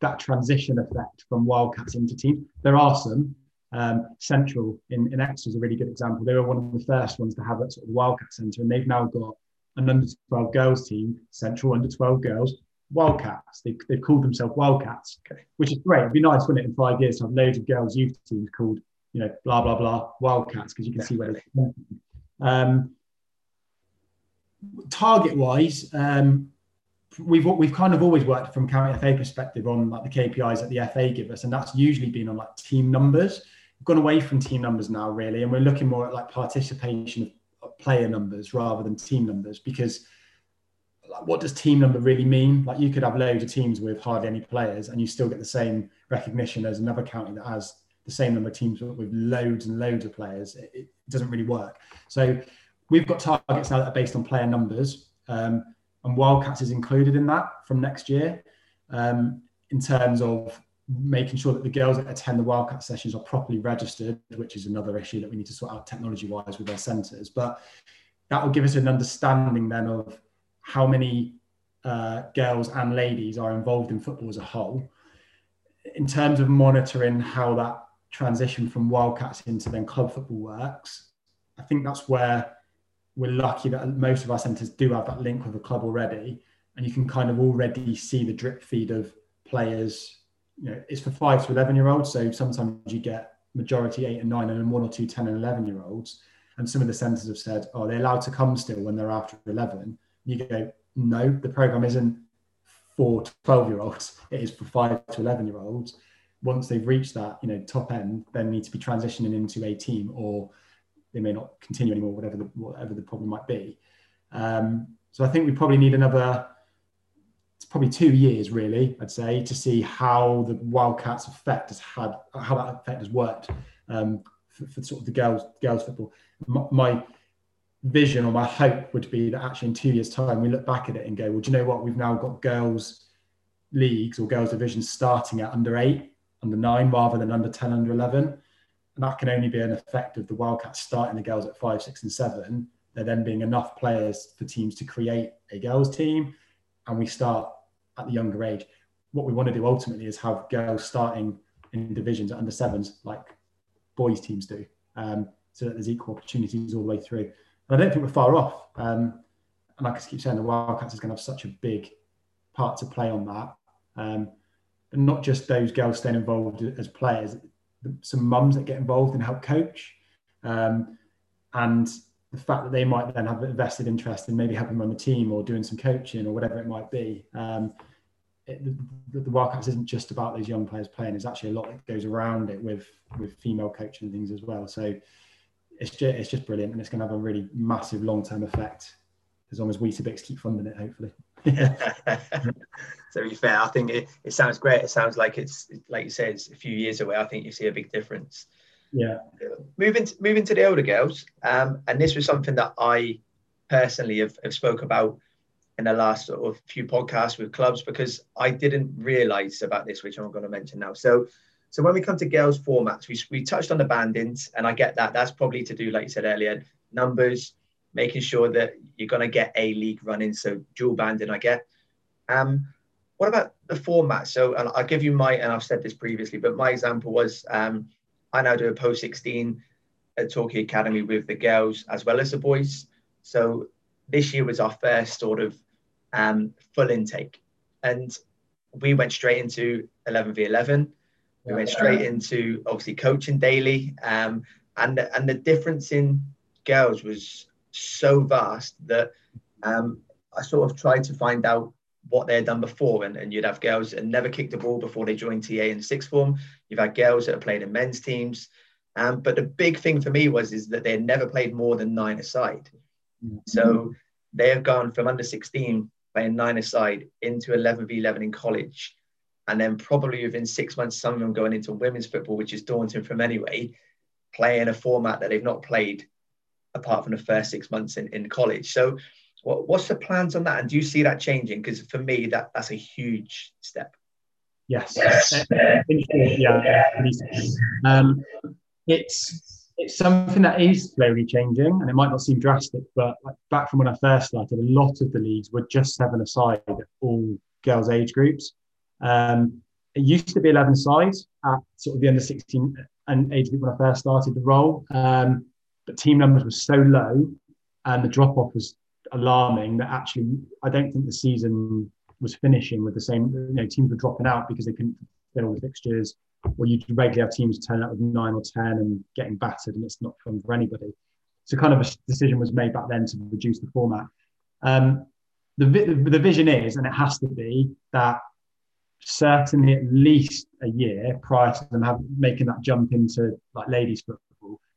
Speaker 2: that transition effect from Wildcats into teams. There are some. Um, Central in, in Exeter is a really good example. They were one of the first ones to have a sort of Wildcat Centre, and they've now got an under 12 girls team, Central under 12 girls, Wildcats. They, they've called themselves Wildcats, okay. which is great. It'd be nice, wouldn't it, in five years to have loads of girls' youth teams called, you know, blah, blah, blah, Wildcats, because you can Definitely. see where they're um, Target wise, um, we've we've kind of always worked from county FA perspective on like the KPIs that the FA give us, and that's usually been on like team numbers. We've gone away from team numbers now, really, and we're looking more at like participation of player numbers rather than team numbers because what does team number really mean? Like you could have loads of teams with hardly any players, and you still get the same recognition as another county that has the same number of teams with loads and loads of players. It, it doesn't really work. So we've got targets now that are based on player numbers. Um, and Wildcats is included in that from next year um, in terms of making sure that the girls that attend the Wildcat sessions are properly registered, which is another issue that we need to sort out technology wise with our centres. But that will give us an understanding then of how many uh, girls and ladies are involved in football as a whole. In terms of monitoring how that transition from Wildcats into then club football works, I think that's where we're lucky that most of our centres do have that link with the club already, and you can kind of already see the drip feed of players. You know, it's for five to eleven year olds, so sometimes you get majority eight and nine, and then one or two 10 and eleven year olds. And some of the centres have said, "Oh, they're allowed to come still when they're after eleven. You go, no, the program isn't for 12 year olds. It is for five to 11 year olds. Once they've reached that, you know, top end, then need to be transitioning into a team or they may not continue anymore, whatever the, whatever the problem might be. Um, so I think we probably need another, it's probably two years really, I'd say, to see how the Wildcats effect has had, how that effect has worked um, for, for, sort of the girls girls football. My, my, vision or my hope would be that actually in two years' time we look back at it and go, well, do you know what? We've now got girls leagues or girls divisions starting at under eight, under nine, rather than under 10, under 11 and that can only be an effect of the Wildcats starting the girls at five, six, and seven. There then being enough players for teams to create a girls team, and we start at the younger age. What we want to do ultimately is have girls starting in divisions at under sevens, like boys teams do, um, so that there's equal opportunities all the way through. And I don't think we're far off. Um, and like I keep saying, the Wildcats is going to have such a big part to play on that. Um, but not just those girls staying involved as players some mums that get involved and help coach. Um, and the fact that they might then have a vested interest in maybe helping run the team or doing some coaching or whatever it might be. Um, it, the, the Wildcats isn't just about those young players playing. There's actually a lot that goes around it with with female coaching and things as well. So it's just it's just brilliant, and it's going to have a really massive long term effect as long as Weetabix keep funding it, hopefully.
Speaker 1: So, to be fair, I think it, it sounds great. It sounds like it's like you said, it's a few years away. I think you see a big difference.
Speaker 2: Yeah.
Speaker 1: Moving to, moving to the older girls, um, and this was something that I personally have, have spoke about in the last sort of few podcasts with clubs because I didn't realise about this, which I'm going to mention now. So, so when we come to girls formats, we, we touched on the bandings, and I get that. That's probably to do, like you said earlier, numbers, making sure that you're going to get a league running. So dual banding, I get. Um, what about the format? So and I'll give you my, and I've said this previously, but my example was um, I now do a post 16 at Torquay Academy with the girls as well as the boys. So this year was our first sort of um, full intake. And we went straight into 11v11. We went straight into obviously coaching daily. Um, and, and the difference in girls was so vast that um, I sort of tried to find out what they had done before. And, and you'd have girls that never kicked a ball before they joined TA in sixth form. You've had girls that have played in men's teams. Um, but the big thing for me was is that they had never played more than nine aside. Mm-hmm. So they have gone from under 16 playing nine aside into 11 v 11 in college. And then probably within six months, some of them going into women's football, which is daunting from anyway, playing a format that they've not played apart from the first six months in, in college. So what, what's the plans on that? And do you see that changing? Because for me, that that's a huge step.
Speaker 2: Yes. yeah. Um, it's it's something that is slowly changing, and it might not seem drastic, but like back from when I first started, a lot of the leagues were just seven aside all girls' age groups. Um, it used to be 11 sides at sort of the under 16 and age group when I first started the role. Um, but team numbers were so low and the drop off was alarming that actually I don't think the season was finishing with the same. You know, teams were dropping out because they couldn't fill all the fixtures, or you regularly have teams turn out with nine or ten and getting battered, and it's not fun for anybody. So, kind of a decision was made back then to reduce the format. Um, the, the vision is, and it has to be, that certainly at least a year prior to them have, making that jump into like ladies football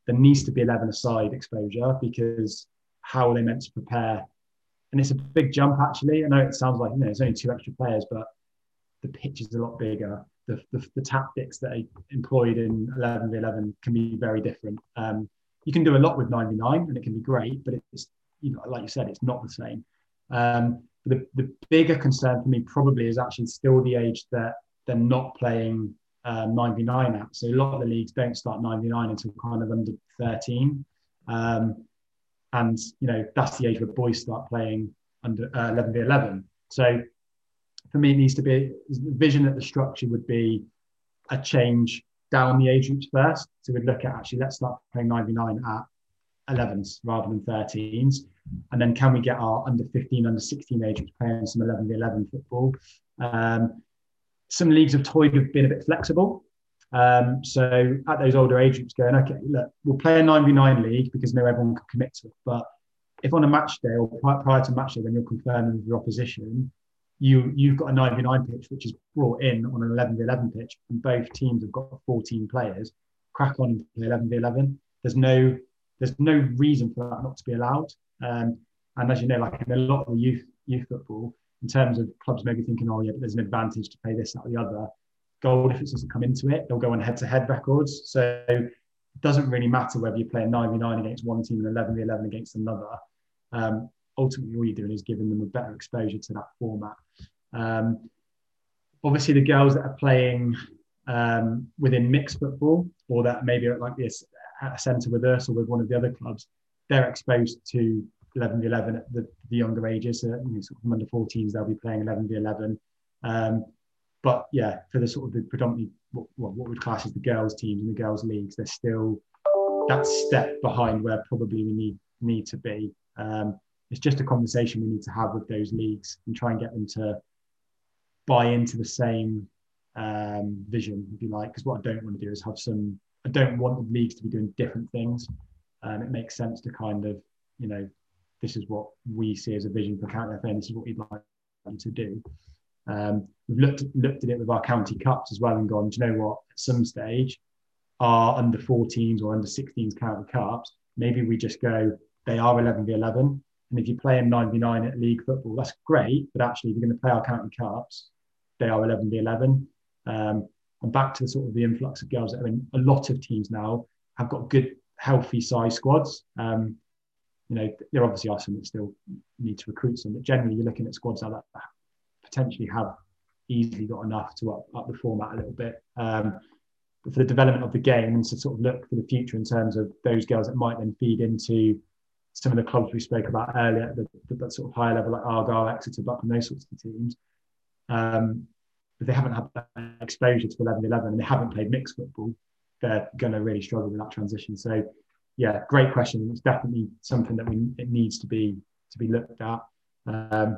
Speaker 2: there needs to be 11 aside exposure because how are they meant to prepare? And it's a big jump, actually. I know it sounds like, you know, it's only two extra players, but the pitch is a lot bigger. The, the, the tactics that are employed in 11 v 11 can be very different. Um, you can do a lot with 99 and it can be great, but it's, you know, like you said, it's not the same. Um, the, the bigger concern for me probably is actually still the age that they're not playing um, 99 at. So a lot of the leagues don't start 99 until kind of under 13. Um, and, you know, that's the age where boys start playing under uh, 11 v 11. So for me, it needs to be the vision that the structure would be a change down the age groups first. So we'd look at actually let's start playing 99 at 11s rather than 13s. And then can we get our under 15, under 16 age playing some 11 v 11 football? Um, some leagues have toyed with being a bit flexible. Um, so at those older age groups, going, okay, look, we'll play a 9v9 league because no everyone can commit to it. But if on a match day or prior to match day when you're confirming with your opposition, you you've got a 9v9 pitch which is brought in on an 11v11 pitch, and both teams have got 14 players. Crack on and play 11v11. There's no there's no reason for that not to be allowed. Um, and as you know, like in a lot of the youth youth football, in terms of clubs maybe thinking, oh yeah, but there's an advantage to play this, that, or the other. Goal difference doesn't come into it. They'll go on head-to-head records. So it doesn't really matter whether you're playing 9v9 against one team and 11v11 against another. Um, ultimately, all you're doing is giving them a better exposure to that format. Um, obviously, the girls that are playing um, within mixed football or that maybe like this at a centre with us or with one of the other clubs, they're exposed to 11 v 11 at the, the younger ages. So, you know, sort of from under 14s, they'll be playing 11 v 11. Um, but yeah, for the sort of the predominantly what, what would class as the girls' teams and the girls' leagues, they're still that step behind where probably we need need to be. Um, it's just a conversation we need to have with those leagues and try and get them to buy into the same um, vision, if you like. Because what I don't want to do is have some. I don't want the leagues to be doing different things. Um, it makes sense to kind of, you know, this is what we see as a vision for County FA, and this is what we'd like them to do. Um, we've looked looked at it with our county cups as well and gone, do you know what? At some stage, our under 14s or under 16s county cups, maybe we just go, they are 11 v 11. And if you play in 9 v 9 at league football, that's great. But actually, if you're going to play our county cups, they are 11 v 11. Um, and back to the sort of the influx of girls. I mean, a lot of teams now have got good, healthy size squads. Um, you know, there obviously are some that still need to recruit some, but generally you're looking at squads that potentially have easily got enough to up, up the format a little bit. Um, but for the development of the game and to sort of look for the future in terms of those girls that might then feed into some of the clubs we spoke about earlier, the, the, that sort of higher level like Argyle, Exeter, Buckingham, those sorts of teams. Um, if they haven't had that exposure to 11 11 and they haven't played mixed football, they're going to really struggle with that transition. So, yeah, great question. It's definitely something that we it needs to be to be looked at. Um,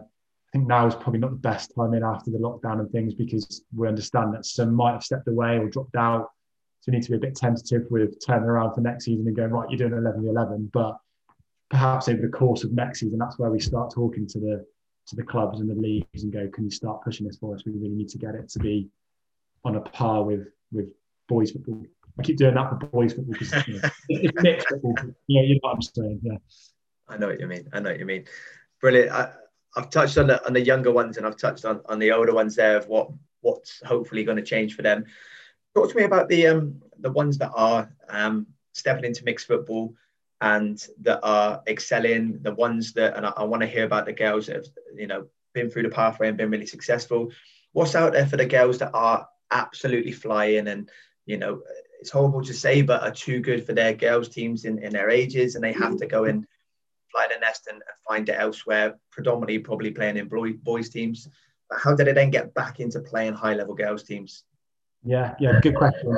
Speaker 2: I think now is probably not the best time in after the lockdown and things because we understand that some might have stepped away or dropped out. So we need to be a bit tentative with turning around for next season and going, right, you're doing 11 11. But perhaps over the course of next season, that's where we start talking to the to the clubs and the leagues and go, can you start pushing this for us? We really need to get it to be on a par with with boys football. I keep doing that for boys football because you know, it's mixed football. Yeah, you know what I'm saying. Yeah.
Speaker 1: I know what you mean. I know what you mean. Brilliant. I, I've touched on the on the younger ones and I've touched on, on the older ones there of what what's hopefully going to change for them. Talk to me about the um the ones that are um stepping into mixed football and that are excelling, the ones that and I, I want to hear about the girls that have you know been through the pathway and been really successful. What's out there for the girls that are absolutely flying and you know it's horrible to say but are too good for their girls teams in, in their ages and they have to go and fly the nest and, find it elsewhere, predominantly probably playing in boys teams. But how did they then get back into playing high level girls teams?
Speaker 2: Yeah, yeah, good question.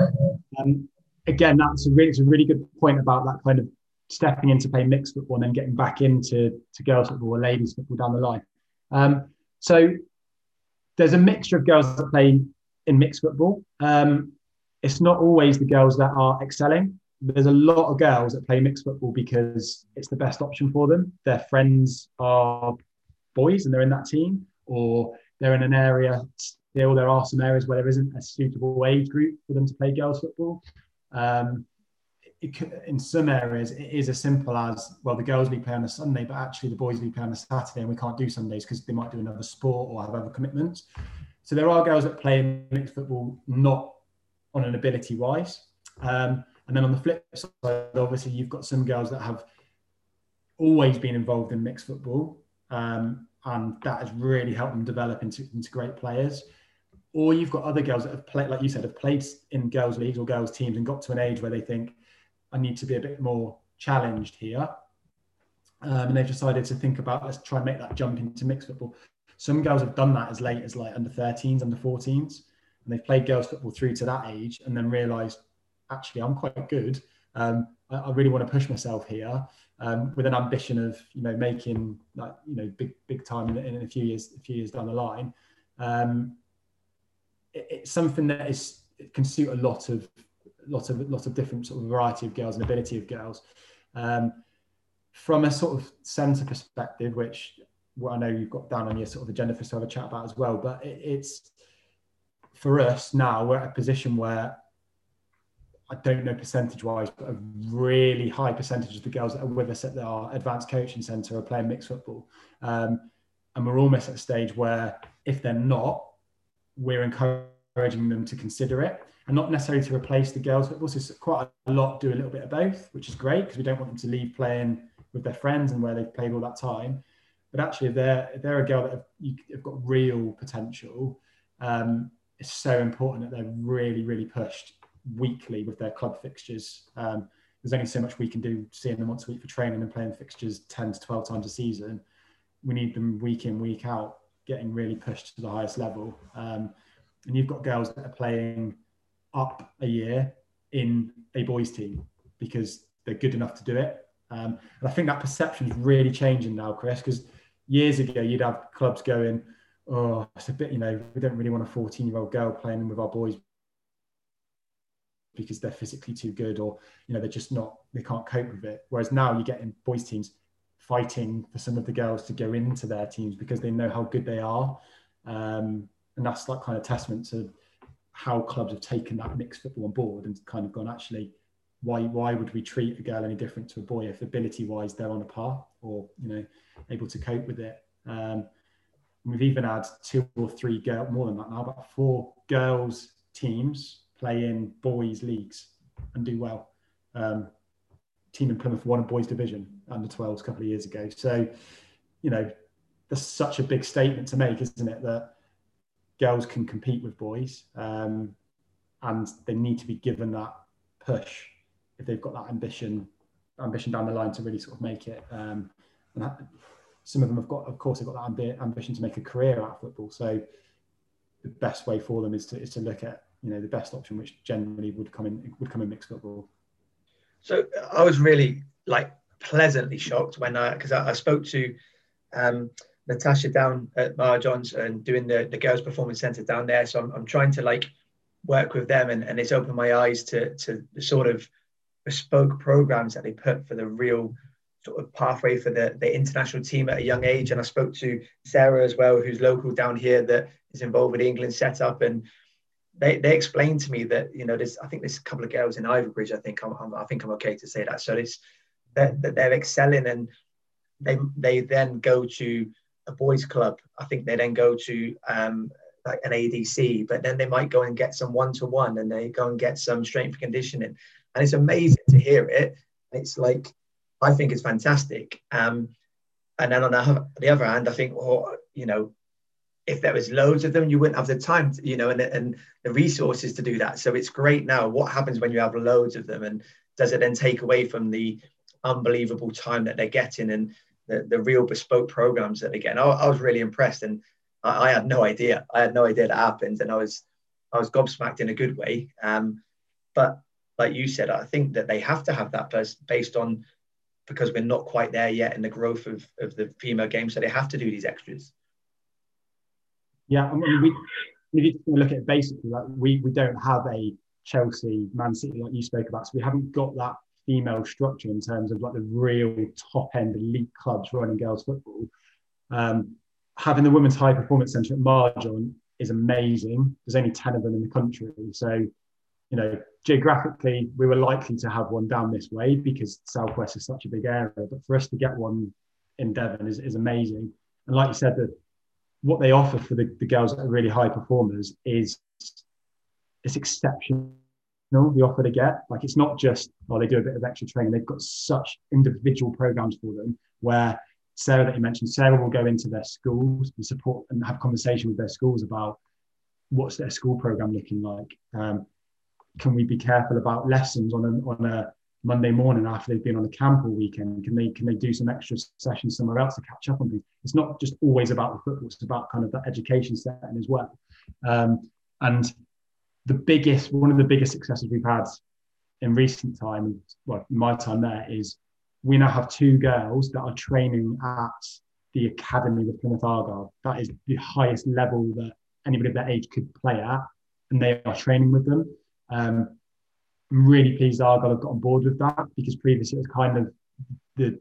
Speaker 2: Um, again, that's a really, it's a really good point about that kind of stepping into play mixed football and then getting back into to girls football or ladies football down the line. Um, so there's a mixture of girls that play in mixed football. Um, it's not always the girls that are excelling there's a lot of girls that play mixed football because it's the best option for them. Their friends are boys and they're in that team, or they're in an area still. There are some areas where there isn't a suitable age group for them to play girls football. Um, it, in some areas, it is as simple as well, the girls league play on a Sunday, but actually the boys league play on a Saturday, and we can't do Sundays because they might do another sport or have other commitments. So there are girls that play mixed football not on an ability wise. Um, and then on the flip side, obviously, you've got some girls that have always been involved in mixed football, um, and that has really helped them develop into, into great players. Or you've got other girls that have played, like you said, have played in girls' leagues or girls' teams and got to an age where they think, I need to be a bit more challenged here. Um, and they've decided to think about let's try and make that jump into mixed football. some girls have done that as late as like under 13s, under 14s, and they've played girls football through to that age, and then realised actually I'm quite good. Um, I, I, really want to push myself here um, with an ambition of you know making like you know big big time in, in a few years a few years down the line. Um, it, it's something that is can suit a lot of lot of lot of different sort of variety of girls and ability of girls. Um, from a sort of centre perspective, which what I know you've got down on your sort of agenda for us to have a chat about as well, but it, it's for us now we're at a position where I don't know percentage wise, but a really high percentage of the girls that are with us at our advanced coaching centre are playing mixed football. Um, and we're almost at a stage where if they're not, we're encouraging them to consider it and not necessarily to replace the girls but also quite a lot do a little bit of both, which is great because we don't want them to leave playing with their friends and where they've played all that time. But actually, if they're, if they're a girl that have, have got real potential, um, it's so important that they're really, really pushed weekly with their club fixtures. Um, there's only so much we can do seeing them once a week for training and playing fixtures 10 to 12 times a season. We need them week in, week out, getting really pushed to the highest level. Um, and you've got girls that are playing up a year in a boys' team because they're good enough to do it. Um, and I think that perception is really changing now, Chris, because years ago you'd have clubs going, oh, it's a bit, you know, we don't really want a 14 year old girl playing with our boys because they're physically too good or you know they're just not they can't cope with it. Whereas now you're getting boys teams fighting for some of the girls to go into their teams because they know how good they are. Um, and that's like kind of testament to how clubs have taken that mixed football on board and kind of gone actually why why would we treat a girl any different to a boy if ability wise they're on a par or you know able to cope with it? Um, we've even had two or three girl more than that now but four girls teams play in boys leagues and do well. Um, team in Plymouth won a boys division under 12s a couple of years ago. So, you know, that's such a big statement to make, isn't it? That girls can compete with boys um, and they need to be given that push if they've got that ambition ambition down the line to really sort of make it. Um, and that, some of them have got, of course, they've got that ambi- ambition to make a career out of football. So the best way for them is to, is to look at you know the best option, which generally would come in would come in mixed football.
Speaker 1: So I was really like pleasantly shocked when I because I, I, spoke to um, Natasha down at Marjons and doing the the girls performance center down there. So I'm, I'm trying to like work with them and, and it's opened my eyes to to the sort of bespoke programs that they put for the real sort of pathway for the, the international team at a young age. And I spoke to Sarah as well, who's local down here that is involved with the England setup. And they, they explained to me that you know there's I think there's a couple of girls in Ivybridge I think I'm, I'm i think I'm okay to say that so it's that they're, they're excelling and they they then go to a boys club I think they then go to um, like an ADC but then they might go and get some one to one and they go and get some strength conditioning and it's amazing to hear it it's like I think it's fantastic um, and then on the, the other hand I think well you know if there was loads of them, you wouldn't have the time, to, you know, and, and the resources to do that. So it's great now. What happens when you have loads of them, and does it then take away from the unbelievable time that they're getting and the, the real bespoke programs that they get? I, I was really impressed, and I, I, had no idea. I had no idea that happened, and I was I was gobsmacked in a good way. Um, but like you said, I think that they have to have that based on because we're not quite there yet in the growth of, of the female game, so they have to do these extras.
Speaker 2: Yeah, I mean, we, if you look at it basically, like we, we don't have a Chelsea, Man City, like you spoke about. So we haven't got that female structure in terms of like the real top end elite clubs running girls football. Um, having the Women's High Performance Centre at Marjon is amazing. There's only 10 of them in the country. So, you know, geographically, we were likely to have one down this way because Southwest is such a big area. But for us to get one in Devon is, is amazing. And like you said, the, what they offer for the, the girls that are really high performers is it's exceptional the offer they get like it's not just oh they do a bit of extra training they've got such individual programs for them where sarah that you mentioned sarah will go into their schools and support and have conversation with their schools about what's their school program looking like um, can we be careful about lessons on a, on a Monday morning after they've been on a camp all weekend? Can they can they do some extra sessions somewhere else to catch up on things? It's not just always about the football; it's about kind of that education setting as well. Um, and the biggest, one of the biggest successes we've had in recent time, well, my time there, is we now have two girls that are training at the academy with Plymouth Argyle. That is the highest level that anybody of that age could play at, and they are training with them. Um, I'm really pleased Argyle have got on board with that because previously it was kind of the,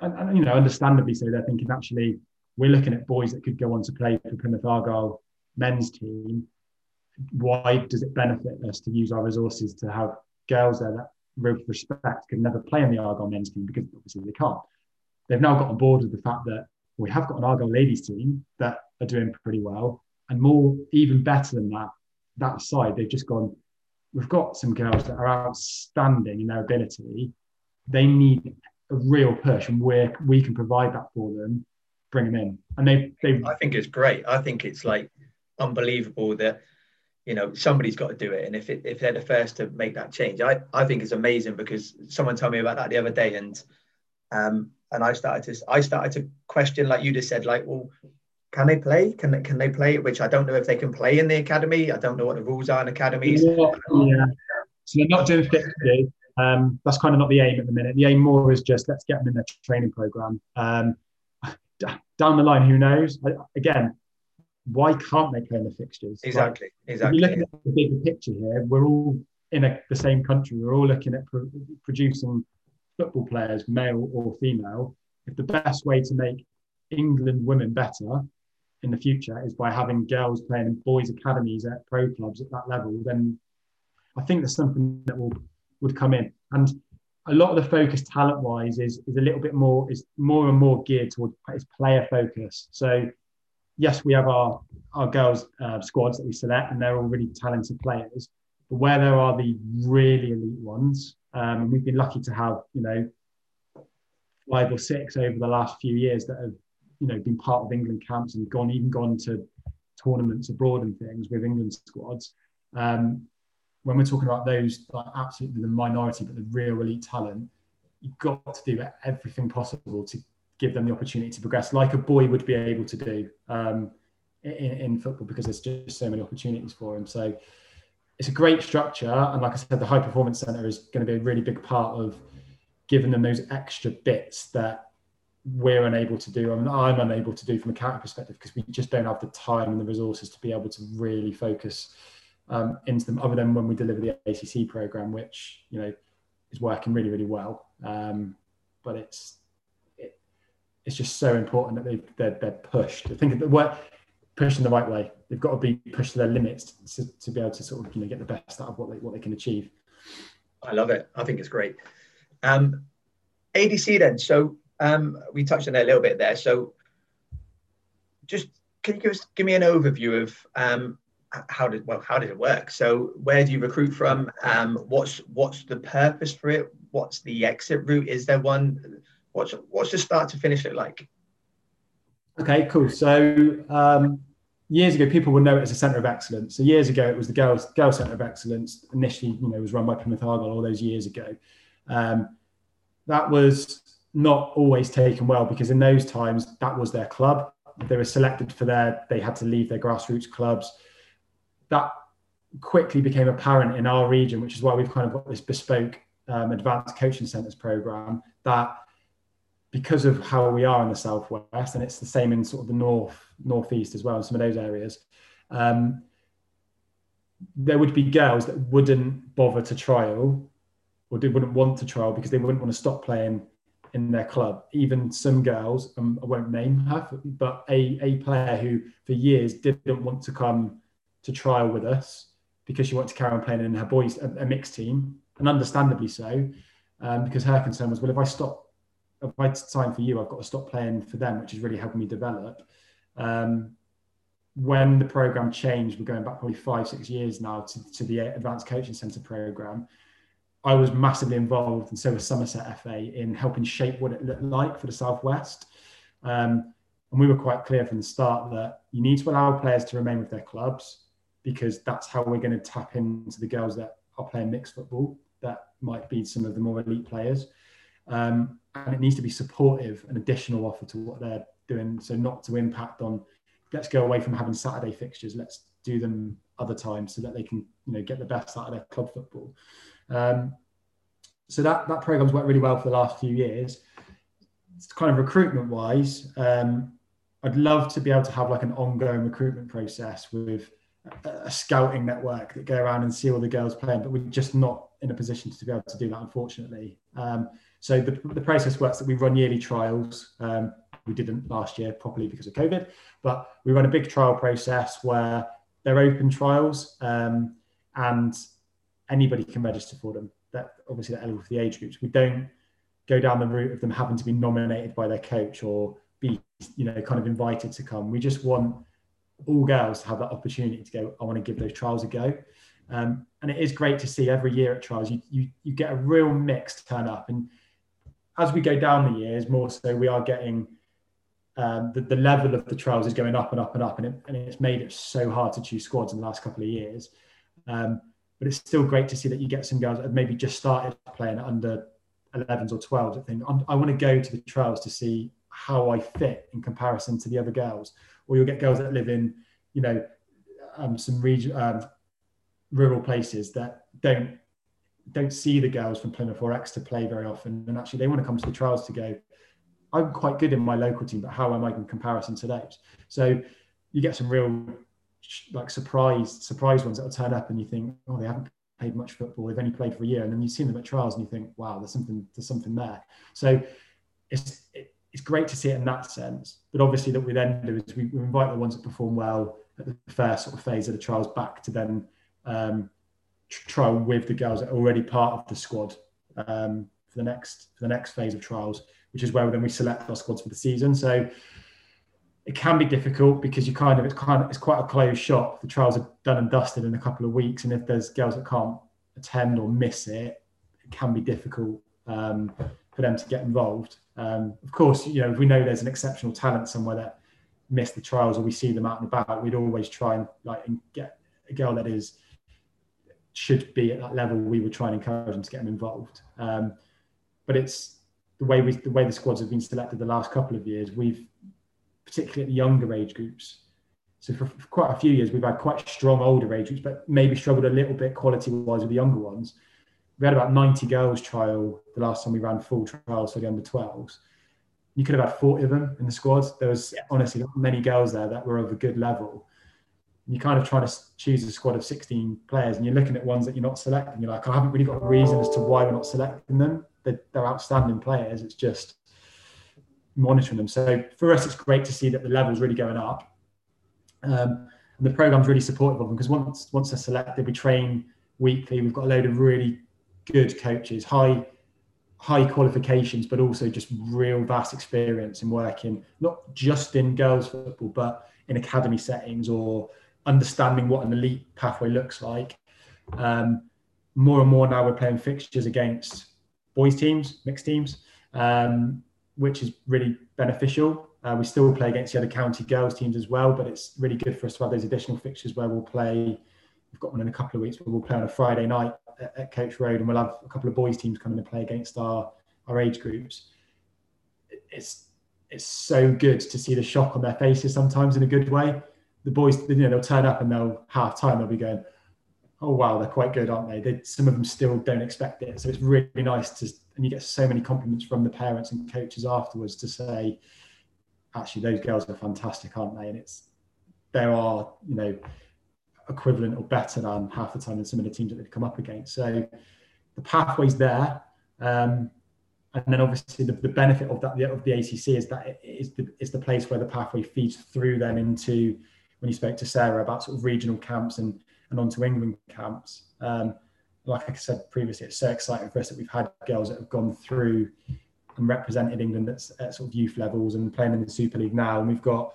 Speaker 2: and, and, you know, understandably so, they're thinking actually we're looking at boys that could go on to play for Plymouth Argyle men's team. Why does it benefit us to use our resources to have girls there that, with respect, could never play in the Argyle men's team because obviously they can't? They've now got on board with the fact that we have got an Argyle ladies team that are doing pretty well, and more, even better than that, that side, they've just gone we've got some girls that are outstanding in their ability. They need a real push, and where we can provide that for them, bring them in. And they, they.
Speaker 1: I think it's great. I think it's like unbelievable that you know somebody's got to do it, and if it, if they're the first to make that change, I I think it's amazing because someone told me about that the other day, and um and I started to I started to question like you just said like well can they play? Can they, can they play? Which I don't know if they can play in the academy. I don't know what the rules are in academies.
Speaker 2: Yeah, yeah. So they're not doing 50. Um, that's kind of not the aim at the minute. The aim more is just let's get them in their training program. Um, down the line, who knows? Again, why can't they play in the fixtures?
Speaker 1: Exactly. Like, exactly.
Speaker 2: If you look at the bigger picture here, we're all in a, the same country. We're all looking at pro- producing football players, male or female. If the best way to make England women better in the future is by having girls playing in boys' academies at pro clubs at that level, then I think there's something that will would come in. And a lot of the focus talent wise is is a little bit more is more and more geared towards is player focus. So yes, we have our our girls uh, squads that we select, and they're all really talented players. But where there are the really elite ones, um, we've been lucky to have you know five or six over the last few years that have you know been part of England camps and gone even gone to tournaments abroad and things with England squads. Um, when we're talking about those like absolutely the minority but the real elite talent, you've got to do everything possible to give them the opportunity to progress, like a boy would be able to do um, in, in, football, because there's just so many opportunities for him. So it's a great structure, and like I said, the high performance centre is going to be a really big part of giving them those extra bits that we're unable to do, mean, I'm unable to do from a character perspective because we just don't have the time and the resources to be able to really focus um, into them, other than when we deliver the ACC program, which you know is working really, really well. Um, but it's it, it's just so important that they they're, they're pushed. I think that we're pushed in the right way. They've got to be pushed to their limits to, to be able to sort of you know get the best out of what they what they can achieve.
Speaker 1: I love it. I think it's great. Um, ADC then. So um, we touched on it a little bit there. So, just can you give us give me an overview of um, how did well how did it work? So, where do you recruit from? Um, what's what's the purpose for it? What's the exit route? Is there one? What's what's the start to finish look like?
Speaker 2: Okay, cool. So um, years ago, people would know it as a centre of excellence. So years ago, it was the girls girls centre of excellence. Initially, you know, it was run by Plymouth Argyle all those years ago. Um, that was not always taken well because in those times that was their club. They were selected for their, they had to leave their grassroots clubs. That quickly became apparent in our region, which is why we've kind of got this bespoke um, advanced coaching centres program that because of how we are in the southwest, and it's the same in sort of the north, northeast as well, in some of those areas. Um, there would be girls that wouldn't bother to trial or they wouldn't want to trial because they wouldn't want to stop playing in their club. Even some girls, um, I won't name her, but a, a player who for years didn't want to come to trial with us because she wanted to carry on playing in her boys a, a mixed team, and understandably so, um, because her concern was, well, if I stop, if I sign for you, I've got to stop playing for them, which is really helping me develop. Um, when the program changed, we're going back probably five, six years now to, to the Advanced Coaching Centre program I was massively involved, and so was Somerset FA, in helping shape what it looked like for the Southwest. Um, and we were quite clear from the start that you need to allow players to remain with their clubs because that's how we're going to tap into the girls that are playing mixed football that might be some of the more elite players. Um, and it needs to be supportive, an additional offer to what they're doing. So not to impact on, let's go away from having Saturday fixtures. Let's do them other times so that they can, you know, get the best out of their club football. Um, so that that program's worked really well for the last few years. It's kind of recruitment wise. Um, I'd love to be able to have like an ongoing recruitment process with a scouting network that go around and see all the girls playing, but we're just not in a position to be able to do that, unfortunately. Um, so the, the process works that we run yearly trials. Um, we didn't last year properly because of COVID, but we run a big trial process where they're open trials um, and anybody can register for them. That obviously they're eligible for the age groups. We don't go down the route of them having to be nominated by their coach or be, you know, kind of invited to come. We just want all girls to have that opportunity to go. I want to give those trials a go. Um, and it is great to see every year at trials, you, you, you get a real mix turn up. And as we go down the years, more so we are getting um, the, the level of the trials is going up and up and up. And, it, and it's made it so hard to choose squads in the last couple of years. Um, but it's still great to see that you get some girls that have maybe just started playing under 11s or 12s I think, i want to go to the trials to see how I fit in comparison to the other girls. Or you'll get girls that live in, you know, um, some region, um, rural places that don't don't see the girls from Plymouth or Exeter play very often, and actually they want to come to the trials to go. I'm quite good in my local team, but how am I in comparison to those? So you get some real like surprised surprise ones that will turn up, and you think, oh, they haven't played much football. They've only played for a year, and then you've seen them at trials, and you think, wow, there's something there's something there. So it's it, it's great to see it in that sense. But obviously, that we then do is we, we invite the ones that perform well at the first sort of phase of the trials back to then um, trial with the girls that are already part of the squad um, for the next for the next phase of trials, which is where then we select our squads for the season. So it can be difficult because you kind of it's kind of it's quite a closed shop. The trials are done and dusted in a couple of weeks, and if there's girls that can't attend or miss it, it can be difficult um, for them to get involved. Um, of course, you know if we know there's an exceptional talent somewhere that missed the trials, or we see them out and about, we'd always try and like and get a girl that is should be at that level, we would try and encourage them to get them involved. Um, but it's the way we the way the squads have been selected the last couple of years. We've particularly at the younger age groups. So for, for quite a few years, we've had quite strong older age groups, but maybe struggled a little bit quality wise with the younger ones. We had about 90 girls trial the last time we ran full trials for the under 12s. You could have had 40 of them in the squads. There was honestly not many girls there that were of a good level you're kind of trying to choose a squad of 16 players and you're looking at ones that you're not selecting. You're like, I haven't really got a reason as to why we're not selecting them. They're, they're outstanding players. It's just monitoring them. So for us, it's great to see that the level's really going up. Um, and the program's really supportive of them because once once they're selected, we train weekly. We've got a load of really good coaches, high high qualifications, but also just real vast experience in working not just in girls football, but in academy settings or understanding what an elite pathway looks like. Um, more and more now we're playing fixtures against boys teams, mixed teams, um, which is really beneficial. Uh, we still play against the other county girls teams as well, but it's really good for us to have those additional fixtures where we'll play. We've got one in a couple of weeks, but we'll play on a Friday night at, at Coach Road, and we'll have a couple of boys teams coming to play against our our age groups. It's it's so good to see the shock on their faces sometimes in a good way the boys, you know, they'll turn up and they'll half time they'll be going, "Oh wow, they're quite good, aren't they?" they? Some of them still don't expect it, so it's really nice to, and you get so many compliments from the parents and coaches afterwards to say, "Actually, those girls are fantastic, aren't they?" And it's there are, you know, equivalent or better than half the time in some of the teams that they've come up against. So the pathway's there. Um, and then obviously the, the benefit of that of the ACC is that it is the, it's the place where the pathway feeds through them into when you spoke to Sarah about sort of regional camps and, and onto England camps. Um, like I said previously, it's so exciting for us that we've had girls that have gone through and represented England at, at sort of youth levels and playing in the Super League now. And we've got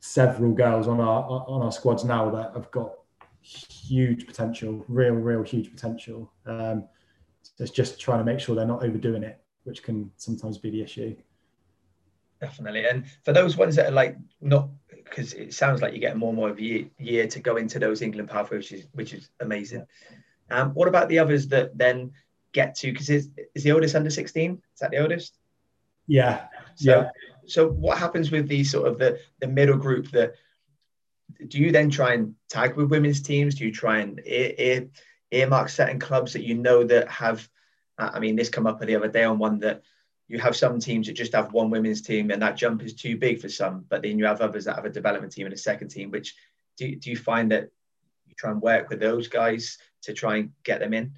Speaker 2: several girls on our on our squads now that have got huge potential, real, real huge potential. Um, so it's just trying to make sure they're not overdoing it, which can sometimes be the issue.
Speaker 1: Definitely. And for those ones that are like not because it sounds like you're getting more and more of a year, year to go into those England pathways, which is which is amazing. Um, what about the others that then get to? Because is, is the oldest under 16? Is that the oldest?
Speaker 2: Yeah.
Speaker 1: So,
Speaker 2: yeah.
Speaker 1: So what happens with the sort of the the middle group that do you then try and tag with women's teams? Do you try and ear, ear, earmark certain clubs that you know that have? Uh, I mean, this come up the other day on one that you have some teams that just have one women's team and that jump is too big for some, but then you have others that have a development team and a second team. Which do, do you find that you try and work with those guys to try and get them in?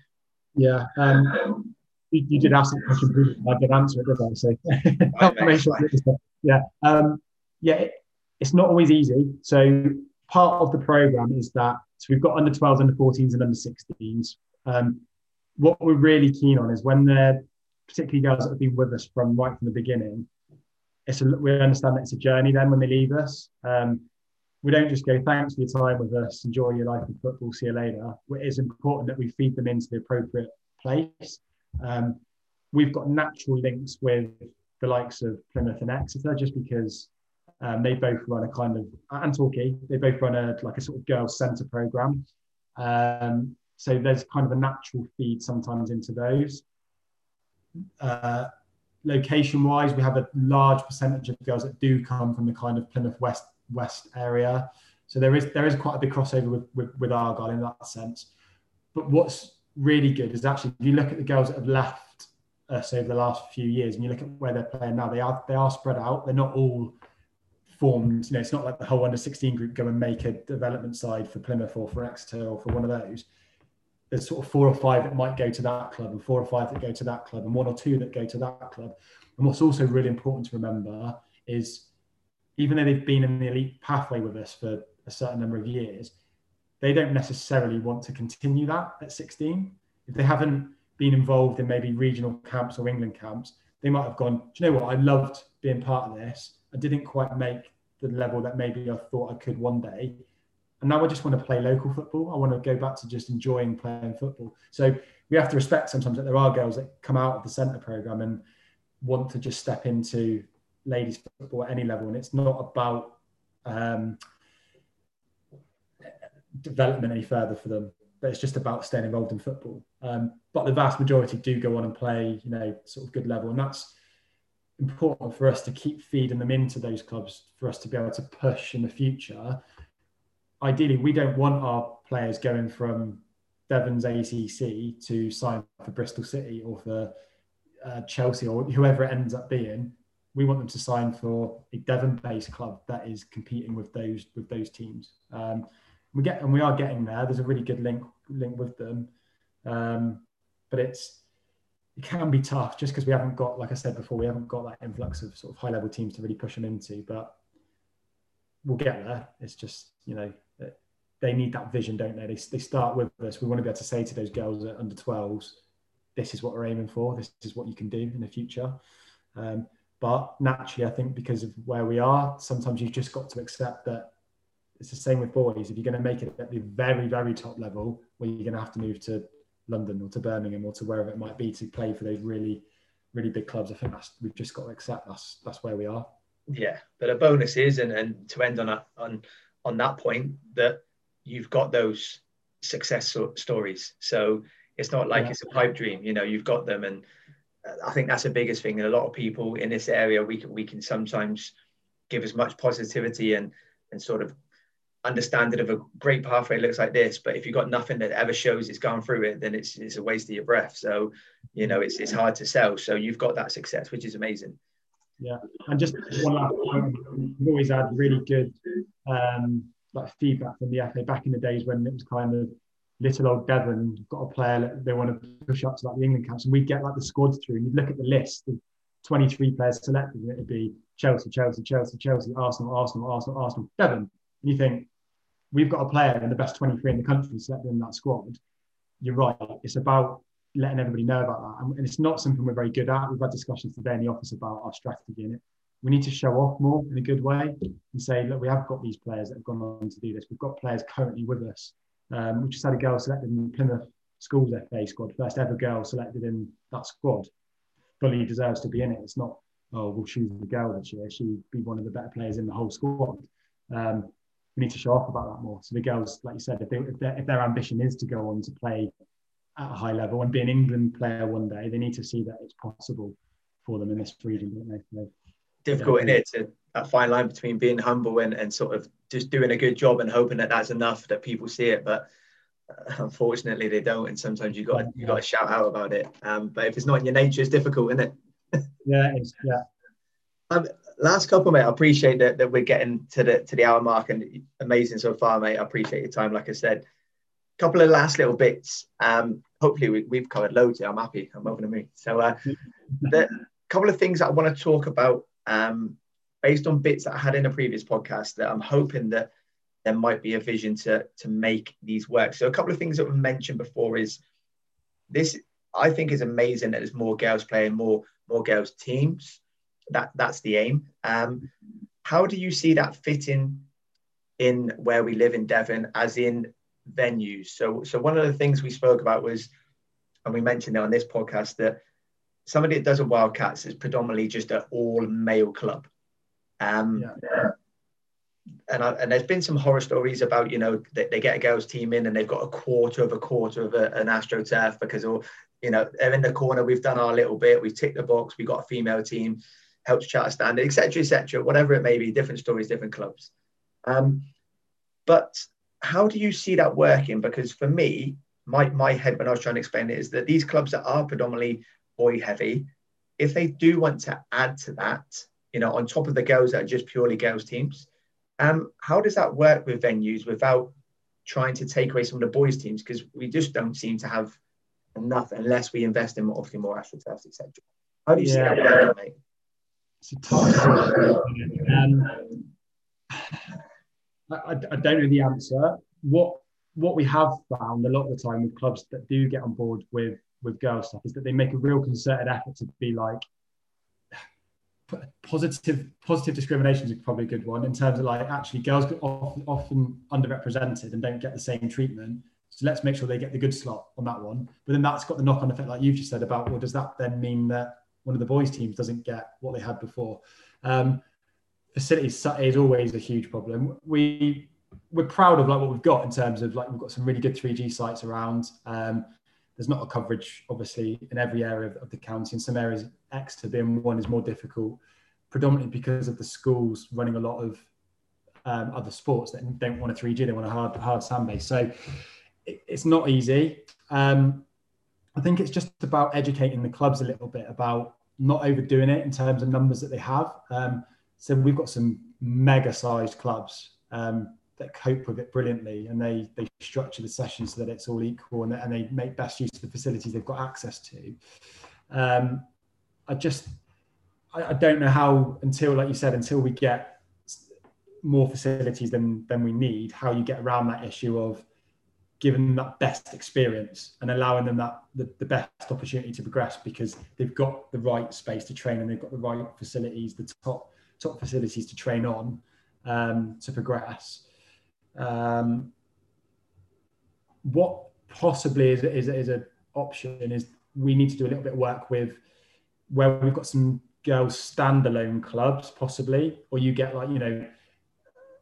Speaker 2: Yeah. Um, you, you, did ask that question. I did answer it, did I? So, yeah. Um, yeah. It, it's not always easy. So part of the program is that so we've got under 12s, under 14s, and under 16s. Um, what we're really keen on is when they're particularly girls that have been with us from right from the beginning. It's a, we understand that it's a journey. Then when they leave us, um, we don't just go thanks for your time with us, enjoy your life in football, see you later. It is important that we feed them into the appropriate place. Um, we've got natural links with the likes of Plymouth and Exeter just because um, they both run a kind of and Torquay. They both run a like a sort of girls' centre program. Um, so there's kind of a natural feed sometimes into those. Uh, location-wise, we have a large percentage of girls that do come from the kind of Plymouth West West area. So there is there is quite a big crossover with, with, with Argyle in that sense. But what's really good is actually if you look at the girls that have left us over the last few years and you look at where they're playing now, they are they are spread out. They're not all formed. You know, it's not like the whole under 16 group go and make a development side for Plymouth or for Exeter or for one of those. There's sort of four or five that might go to that club, and four or five that go to that club, and one or two that go to that club. And what's also really important to remember is even though they've been in the elite pathway with us for a certain number of years, they don't necessarily want to continue that at 16. If they haven't been involved in maybe regional camps or England camps, they might have gone, do you know what? I loved being part of this. I didn't quite make the level that maybe I thought I could one day. And now I just want to play local football. I want to go back to just enjoying playing football. So we have to respect sometimes that there are girls that come out of the centre program and want to just step into ladies football at any level. And it's not about um, development any further for them, but it's just about staying involved in football. Um, but the vast majority do go on and play, you know, sort of good level. And that's important for us to keep feeding them into those clubs for us to be able to push in the future. Ideally, we don't want our players going from Devon's ACC to sign for Bristol City or for uh, Chelsea or whoever it ends up being. We want them to sign for a Devon-based club that is competing with those with those teams. Um, we get and we are getting there. There's a really good link link with them, um, but it's it can be tough just because we haven't got, like I said before, we haven't got that influx of sort of high level teams to really push them into. But we'll get there. It's just you know they need that vision, don't they? They, they start with us. We want to be able to say to those girls at under 12s, this is what we're aiming for. This is what you can do in the future. Um, but naturally, I think because of where we are, sometimes you've just got to accept that it's the same with boys. If you're going to make it at the very, very top level, well, you're going to have to move to London or to Birmingham or to wherever it might be to play for those really, really big clubs. I think that's we've just got to accept that's that's where we are.
Speaker 1: Yeah, but a bonus is, and, and to end on a, on on that point, that you've got those success stories. So it's not like yeah. it's a pipe dream. You know, you've got them, and I think that's the biggest thing. And a lot of people in this area, we can we can sometimes give as much positivity and and sort of understand understanding of a great pathway looks like this but if you've got nothing that ever shows it's gone through it then it's, it's a waste of your breath. So you know it's, it's hard to sell. So you've got that success which is amazing.
Speaker 2: Yeah. And just one last point we've always had really good um like feedback from the FA back in the days when it was kind of little old Devon got a player they want to push up to like the England camps and we'd get like the squads through and you'd look at the list of 23 players selected and it'd be Chelsea, Chelsea, Chelsea, Chelsea, Arsenal, Arsenal, Arsenal, Arsenal, Devon. And you think, we've got a player in the best 23 in the country selected in that squad, you're right. It's about letting everybody know about that. And it's not something we're very good at. We've had discussions today in the office about our strategy in it. We need to show off more in a good way and say, look, we have got these players that have gone on to do this. We've got players currently with us. Um, we just had a girl selected in Plymouth Schools FA squad, first ever girl selected in that squad. Fully deserves to be in it. It's not, oh, we'll choose the girl this year. She'd be one of the better players in the whole squad. Um, we need to show off about that more. So the girls, like you said, if, they, if, their, if their ambition is to go on to play at a high level and be an England player one day, they need to see that it's possible for them in this region, don't they? So,
Speaker 1: Difficult in it to that fine line between being humble and, and sort of just doing a good job and hoping that that's enough that people see it, but uh, unfortunately they don't. And sometimes you got you got to shout out about it. Um, but if it's not in your nature, it's difficult, isn't it?
Speaker 2: yeah, it's, yeah.
Speaker 1: Um, last couple, mate. I appreciate that, that we're getting to the to the hour mark and amazing so far, mate. I appreciate your time. Like I said, couple of last little bits. Um, hopefully we, have covered loads here. I'm happy. I'm over the moon. So uh, the couple of things I want to talk about um, based on bits that I had in a previous podcast that I'm hoping that there might be a vision to to make these work. So a couple of things that were mentioned before is this. I think is amazing that there's more girls playing, more more girls teams. That that's the aim. Um, how do you see that fitting in where we live in Devon, as in venues. So, so one of the things we spoke about was, and we mentioned it on this podcast, that somebody that does a Wildcats is predominantly just an all male club. Um, yeah. And, I, and there's been some horror stories about, you know, they, they get a girls team in and they've got a quarter of a quarter of a, an AstroTurf because, all, you know, they're in the corner. We've done our little bit. We've ticked the box. We've got a female team, helps charter standard, etc., etc. whatever it may be, different stories, different clubs. Um, but how do you see that working? Because for me, my, my head when I was trying to explain it is that these clubs that are predominantly boy heavy, if they do want to add to that, you know, on top of the girls that are just purely girls teams, um, how does that work with venues without trying to take away some of the boys teams? Because we just don't seem to have enough unless we invest in obviously more AstroTurfs, etc. How do you yeah. see that working, mate?
Speaker 2: It's a tough um, I, I don't know the answer. What what we have found a lot of the time with clubs that do get on board with with girls stuff is that they make a real concerted effort to be like positive positive discrimination is probably a good one in terms of like actually girls get often, often underrepresented and don't get the same treatment so let's make sure they get the good slot on that one but then that's got the knock-on effect like you've just said about well does that then mean that one of the boys teams doesn't get what they had before um, facilities is always a huge problem. We we're proud of like what we've got in terms of like we've got some really good 3G sites around. Um, there's not a coverage obviously in every area of, of the county. In some areas, Exeter being one is more difficult, predominantly because of the schools running a lot of um, other sports that don't want a 3G, they want a hard hard sand base. So it, it's not easy. Um, I think it's just about educating the clubs a little bit about not overdoing it in terms of numbers that they have. Um, so we've got some mega sized clubs um, that cope with it brilliantly and they they structure the sessions so that it's all equal and, and they make best use of the facilities they've got access to. Um, I just I, I don't know how until like you said until we get more facilities than than we need how you get around that issue of giving them that best experience and allowing them that the, the best opportunity to progress because they've got the right space to train and they've got the right facilities the top top facilities to train on um, to progress. Um, what possibly is, is, is an option is we need to do a little bit of work with where we've got some girls standalone clubs possibly or you get like you know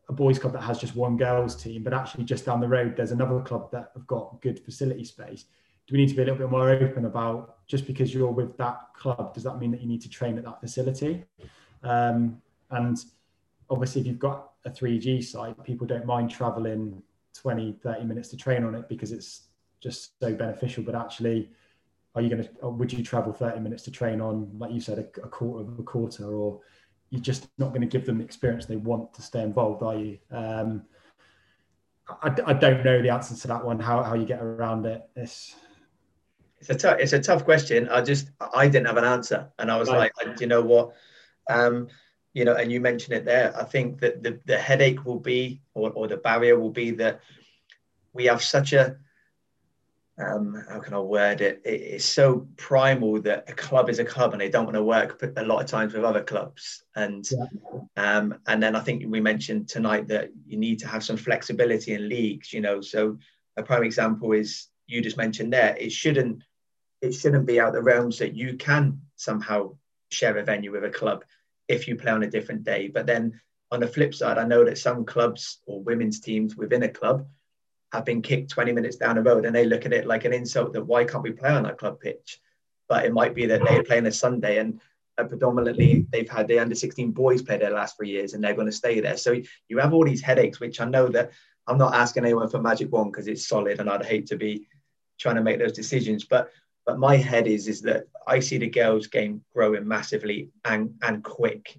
Speaker 2: a boys club that has just one girls team but actually just down the road there's another club that have got good facility space. Do we need to be a little bit more open about just because you're with that club does that mean that you need to train at that facility? Um, and obviously, if you've got a 3G site, people don't mind traveling 20, 30 minutes to train on it because it's just so beneficial. But actually, are you going to, would you travel 30 minutes to train on, like you said, a, a quarter of a quarter, or you're just not going to give them the experience they want to stay involved, are you? Um, I, I don't know the answer to that one, how, how you get around it. It's,
Speaker 1: it's a tough, it's a tough question. I just, I didn't have an answer. And I was right. like, you know what? Um, you know, and you mentioned it there. I think that the, the headache will be, or, or the barrier will be that we have such a, um, how can I word it? it? It's so primal that a club is a club, and they don't want to work a lot of times with other clubs. And yeah. um, and then I think we mentioned tonight that you need to have some flexibility in leagues. You know, so a prime example is you just mentioned there. It shouldn't it shouldn't be out the realms that you can somehow share a venue with a club if you play on a different day. But then on the flip side, I know that some clubs or women's teams within a club have been kicked 20 minutes down the road and they look at it like an insult that why can't we play on that club pitch? But it might be that they play on a Sunday and uh, predominantly they've had the under 16 boys play there the last three years and they're going to stay there. So you have all these headaches, which I know that I'm not asking anyone for magic wand because it's solid and I'd hate to be trying to make those decisions. But but my head is is that I see the girls game growing massively and and quick.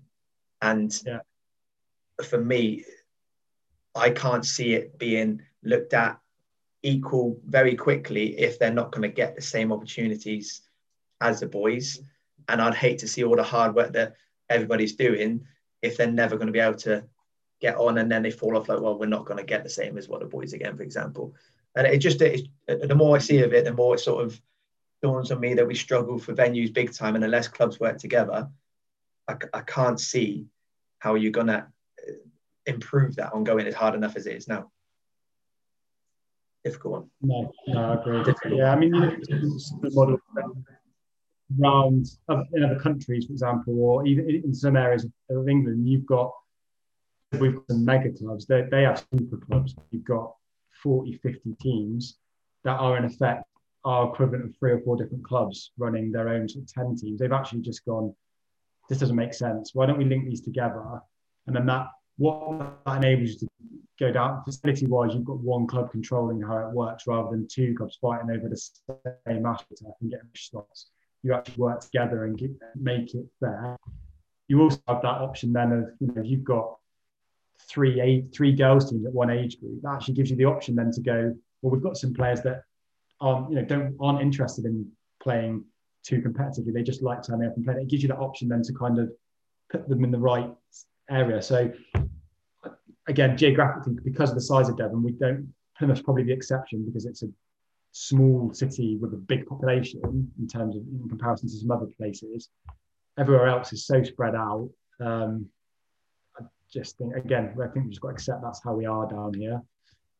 Speaker 1: And yeah. for me, I can't see it being looked at equal very quickly if they're not going to get the same opportunities as the boys. And I'd hate to see all the hard work that everybody's doing if they're never going to be able to get on and then they fall off like, well, we're not going to get the same as what the boys again, for example. And it just, it, the more I see of it, the more it sort of dawns on me that we struggle for venues big time and unless clubs work together, I, I can't see how you're going to uh, improve that ongoing as hard enough as it is now. Difficult one.
Speaker 2: No, no, I agree. Difficult. Yeah, I mean, the model around in other countries, for example, or even in some areas of England, you've got we've got some mega clubs. They, they have super clubs. You've got 40, 50 teams that are in effect are equivalent of three or four different clubs running their own sort of 10 teams. They've actually just gone, this doesn't make sense. Why don't we link these together? And then that what that enables you to go down facility wise, you've got one club controlling how it works rather than two clubs fighting over the same asset and getting slots. You actually work together and get, make it fair. You also have that option then of you know you've got three eight three girls teams at one age group. That actually gives you the option then to go. Well, we've got some players that aren't you know don't aren't interested in playing too competitively. They just like turning up and playing. It gives you that option then to kind of put them in the right area. So again, geographically, because of the size of Devon, we don't. Plymouth's probably the exception because it's a small city with a big population in terms of in comparison to some other places. Everywhere else is so spread out. Um, I just think again, I think we've just got to accept that's how we are down here.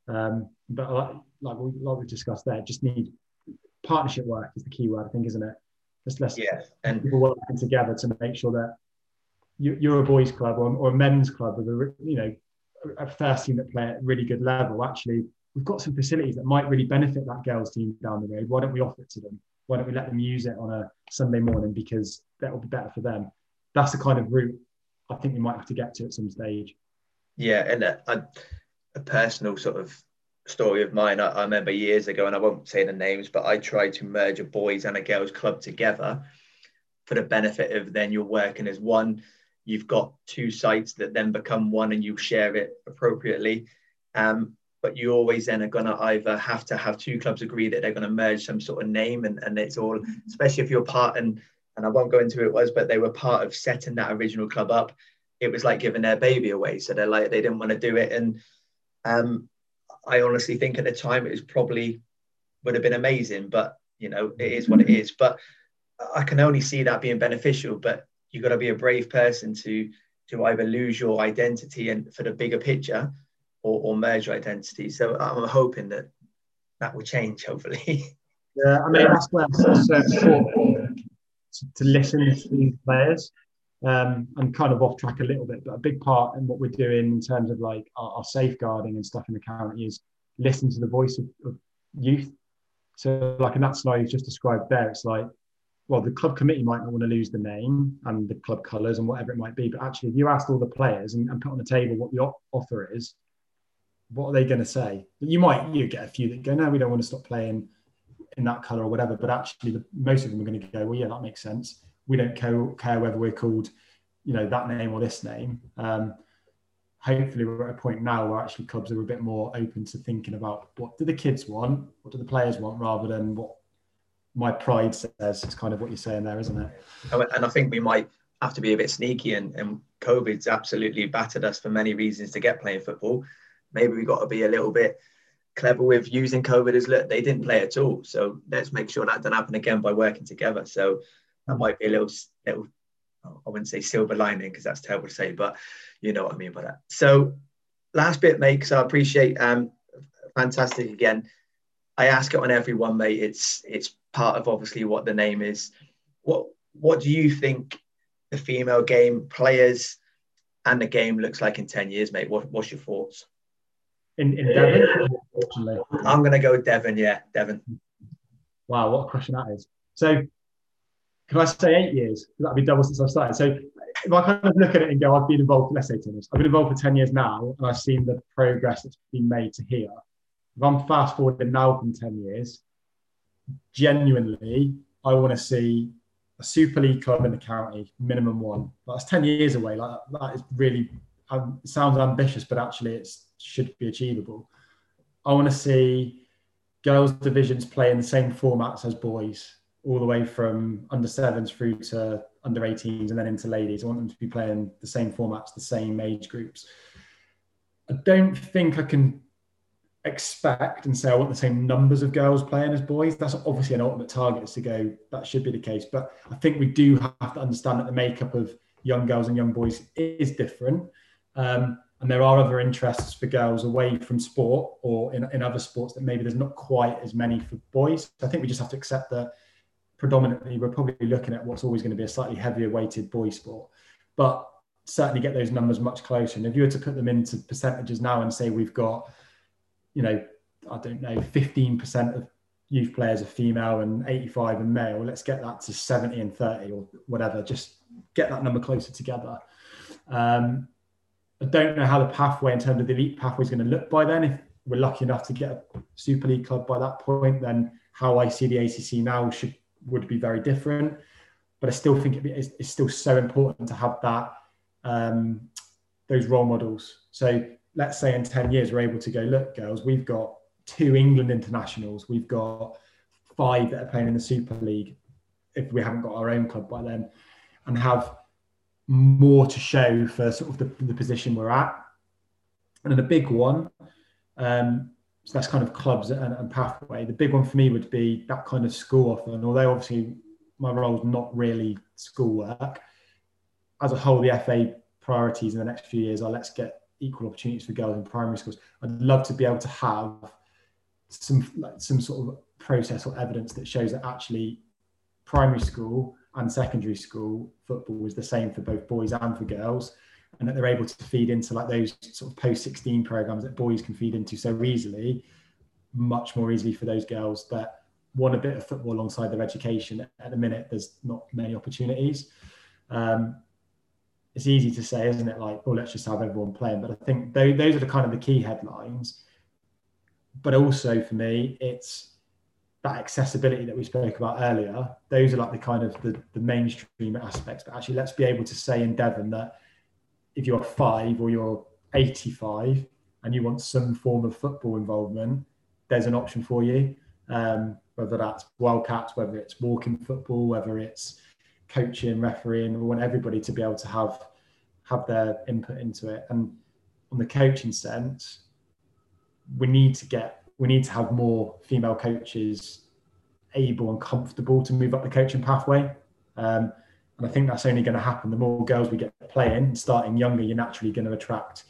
Speaker 2: Um, but like, like, we, like we discussed there, just need partnership work is the key word, I think, isn't it? Just
Speaker 1: yeah, and
Speaker 2: people working together to make sure that you're a boys' club or, or a men's club with a you know a first team that play at really good level. Actually, we've got some facilities that might really benefit that girls' team down the road. Why don't we offer it to them? Why don't we let them use it on a Sunday morning because that will be better for them? That's the kind of route I think we might have to get to at some stage.
Speaker 1: Yeah, and a, a, a personal sort of story of mine. I, I, remember years ago, and I won't say the names, but I tried to merge a boys and a girls club together for the benefit of then you're working as one you've got two sites that then become one and you share it appropriately. Um, but you always then are going to either have to have two clubs agree that they're going to merge some sort of name and, and it's all, especially if you're part and, and I won't go into who it was, but they were part of setting that original club up. It was like giving their baby away. So they're like, they didn't want to do it. And um, I honestly think at the time it was probably would have been amazing, but you know, it is what it is. But I can only see that being beneficial. But you've got to be a brave person to to either lose your identity and for the bigger picture or, or merge your identity. So I'm hoping that that will change, hopefully.
Speaker 2: Yeah, I mean that's where it's so important to, to listen to these players. Um, and kind of off track a little bit, but a big part in what we're doing in terms of like our, our safeguarding and stuff in the county is listen to the voice of, of youth. So, like in that scenario you just described there, it's like well, the club committee might not want to lose the name and the club colours and whatever it might be. But actually, if you asked all the players and, and put on the table what the offer is, what are they going to say? You might you get a few that go, no, we don't want to stop playing in that colour or whatever. But actually, the, most of them are going to go, well, yeah, that makes sense. We don't care, whether we're called, you know, that name or this name. Um, hopefully, we're at a point now where actually clubs are a bit more open to thinking about what do the kids want, what do the players want, rather than what my pride says it's kind of what you're saying there, isn't it?
Speaker 1: And I think we might have to be a bit sneaky, and, and COVID's absolutely battered us for many reasons to get playing football. Maybe we've got to be a little bit clever with using COVID as look, they didn't play at all. So let's make sure that doesn't happen again by working together. So that might be a little, little I wouldn't say silver lining because that's terrible to say, but you know what I mean by that. So last bit, mate, because I appreciate um fantastic again. I ask it on everyone, mate. It's it's part of obviously what the name is. What what do you think the female game players and the game looks like in 10 years, mate? What, what's your thoughts?
Speaker 2: In, in Devon, unfortunately.
Speaker 1: I'm going to go with Devon, yeah, Devon.
Speaker 2: Wow, what a question that is. So, can I say eight years? That'd be double since I started. So, if I kind of look at it and go, I've been involved, let's say 10 years, I've been involved for 10 years now, and I've seen the progress that's been made to here. If I'm fast forwarding now from 10 years, genuinely, I want to see a Super League club in the county, minimum one. That's 10 years away. Like that is really, um, sounds ambitious, but actually it should be achievable. I want to see girls divisions play in the same formats as boys, all the way from under sevens through to under 18s and then into ladies. I want them to be playing the same formats, the same age groups. I don't think I can expect and say I want the same numbers of girls playing as boys. That's obviously an ultimate target to go, that should be the case. But I think we do have to understand that the makeup of young girls and young boys is different. Um, and there are other interests for girls away from sport or in, in other sports that maybe there's not quite as many for boys. So I think we just have to accept that predominantly we're probably looking at what's always going to be a slightly heavier weighted boy sport. But certainly get those numbers much closer. And if you were to put them into percentages now and say we've got you know, I don't know, 15% of youth players are female and 85 and male. Let's get that to 70 and 30 or whatever. Just get that number closer together. Um, I don't know how the pathway in terms of the elite pathway is going to look by then. If we're lucky enough to get a Super League club by that point, then how I see the ACC now should would be very different. But I still think it's, still so important to have that um, those role models. So let's say in 10 years we're able to go look girls we've got two england internationals we've got five that are playing in the super league if we haven't got our own club by then and have more to show for sort of the, the position we're at and then a big one um, so that's kind of clubs and, and, pathway. The big one for me would be that kind of school offer and although obviously my role is not really schoolwork. As a whole the fa priorities in the next few years are let's get equal opportunities for girls in primary schools. I'd love to be able to have some like, some sort of process or evidence that shows that actually primary school and secondary school football is the same for both boys and for girls and that they're able to feed into like those sort of post 16 programs that boys can feed into so easily much more easily for those girls that want a bit of football alongside their education at the minute there's not many opportunities um, it's easy to say, isn't it? Like, oh, let's just have everyone playing. But I think those, those are the kind of the key headlines. But also for me, it's that accessibility that we spoke about earlier. Those are like the kind of the, the mainstream aspects. But actually, let's be able to say in Devon that if you're five or you're 85 and you want some form of football involvement, there's an option for you. Um, whether that's wildcats, whether it's walking football, whether it's coaching, refereeing. We want everybody to be able to have have their input into it. And on the coaching sense, we need to get we need to have more female coaches able and comfortable to move up the coaching pathway. Um, and I think that's only going to happen. The more girls we get playing, starting younger, you're naturally going to attract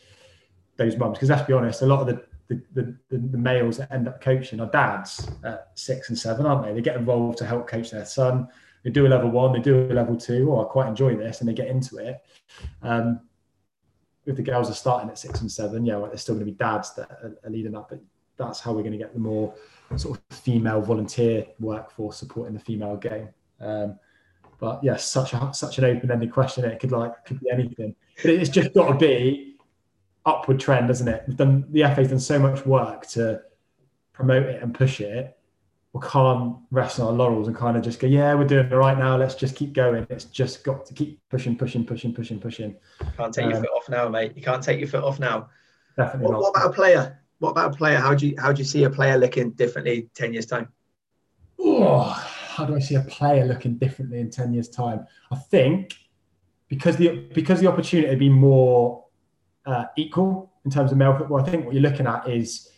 Speaker 2: those mums. Because let's be honest, a lot of the the, the, the, males that end up coaching are dads at six and seven, aren't they? They get involved to help coach their son they do a level one, they do a level two, oh, I quite enjoy this, and they get into it. Um, if the girls are starting at six and seven, yeah, well, there's still going to be dads that are, are leading up, but that's how we're going to get the more sort of female volunteer workforce supporting the female game. Um, but yes, yeah, such a such an open-ended question. It could like could be anything, but it's just got to be upward trend, doesn't it? We've done the FA's done so much work to promote it and push it we can't rest on our laurels and kind of just go, yeah, we're doing it right now. Let's just keep going. It's just got to keep pushing, pushing, pushing, pushing, pushing.
Speaker 1: Can't take um, your foot off now, mate. You can't take your foot off now.
Speaker 2: Definitely
Speaker 1: what,
Speaker 2: not.
Speaker 1: What about a player? What about a player? How do you how do you see a player looking differently ten years time?
Speaker 2: Oh, how do I see a player looking differently in ten years time? I think because the because the opportunity to be more uh, equal in terms of male football. I think what you're looking at is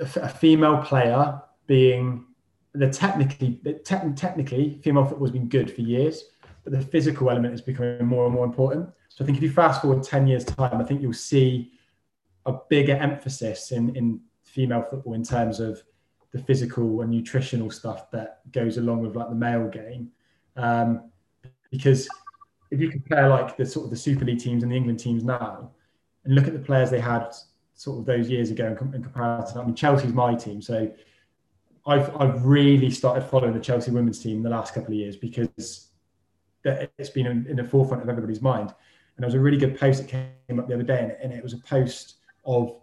Speaker 2: a female player being the technically te- technically female football has been good for years, but the physical element is becoming more and more important. So I think if you fast forward ten years time, I think you'll see a bigger emphasis in in female football in terms of the physical and nutritional stuff that goes along with like the male game. Um, because if you compare like the sort of the Super League teams and the England teams now, and look at the players they had sort of those years ago in, in comparison. I mean, Chelsea's my team, so I've I've really started following the Chelsea women's team the last couple of years because it's been in, in the forefront of everybody's mind. And there was a really good post that came up the other day, and, and it was a post of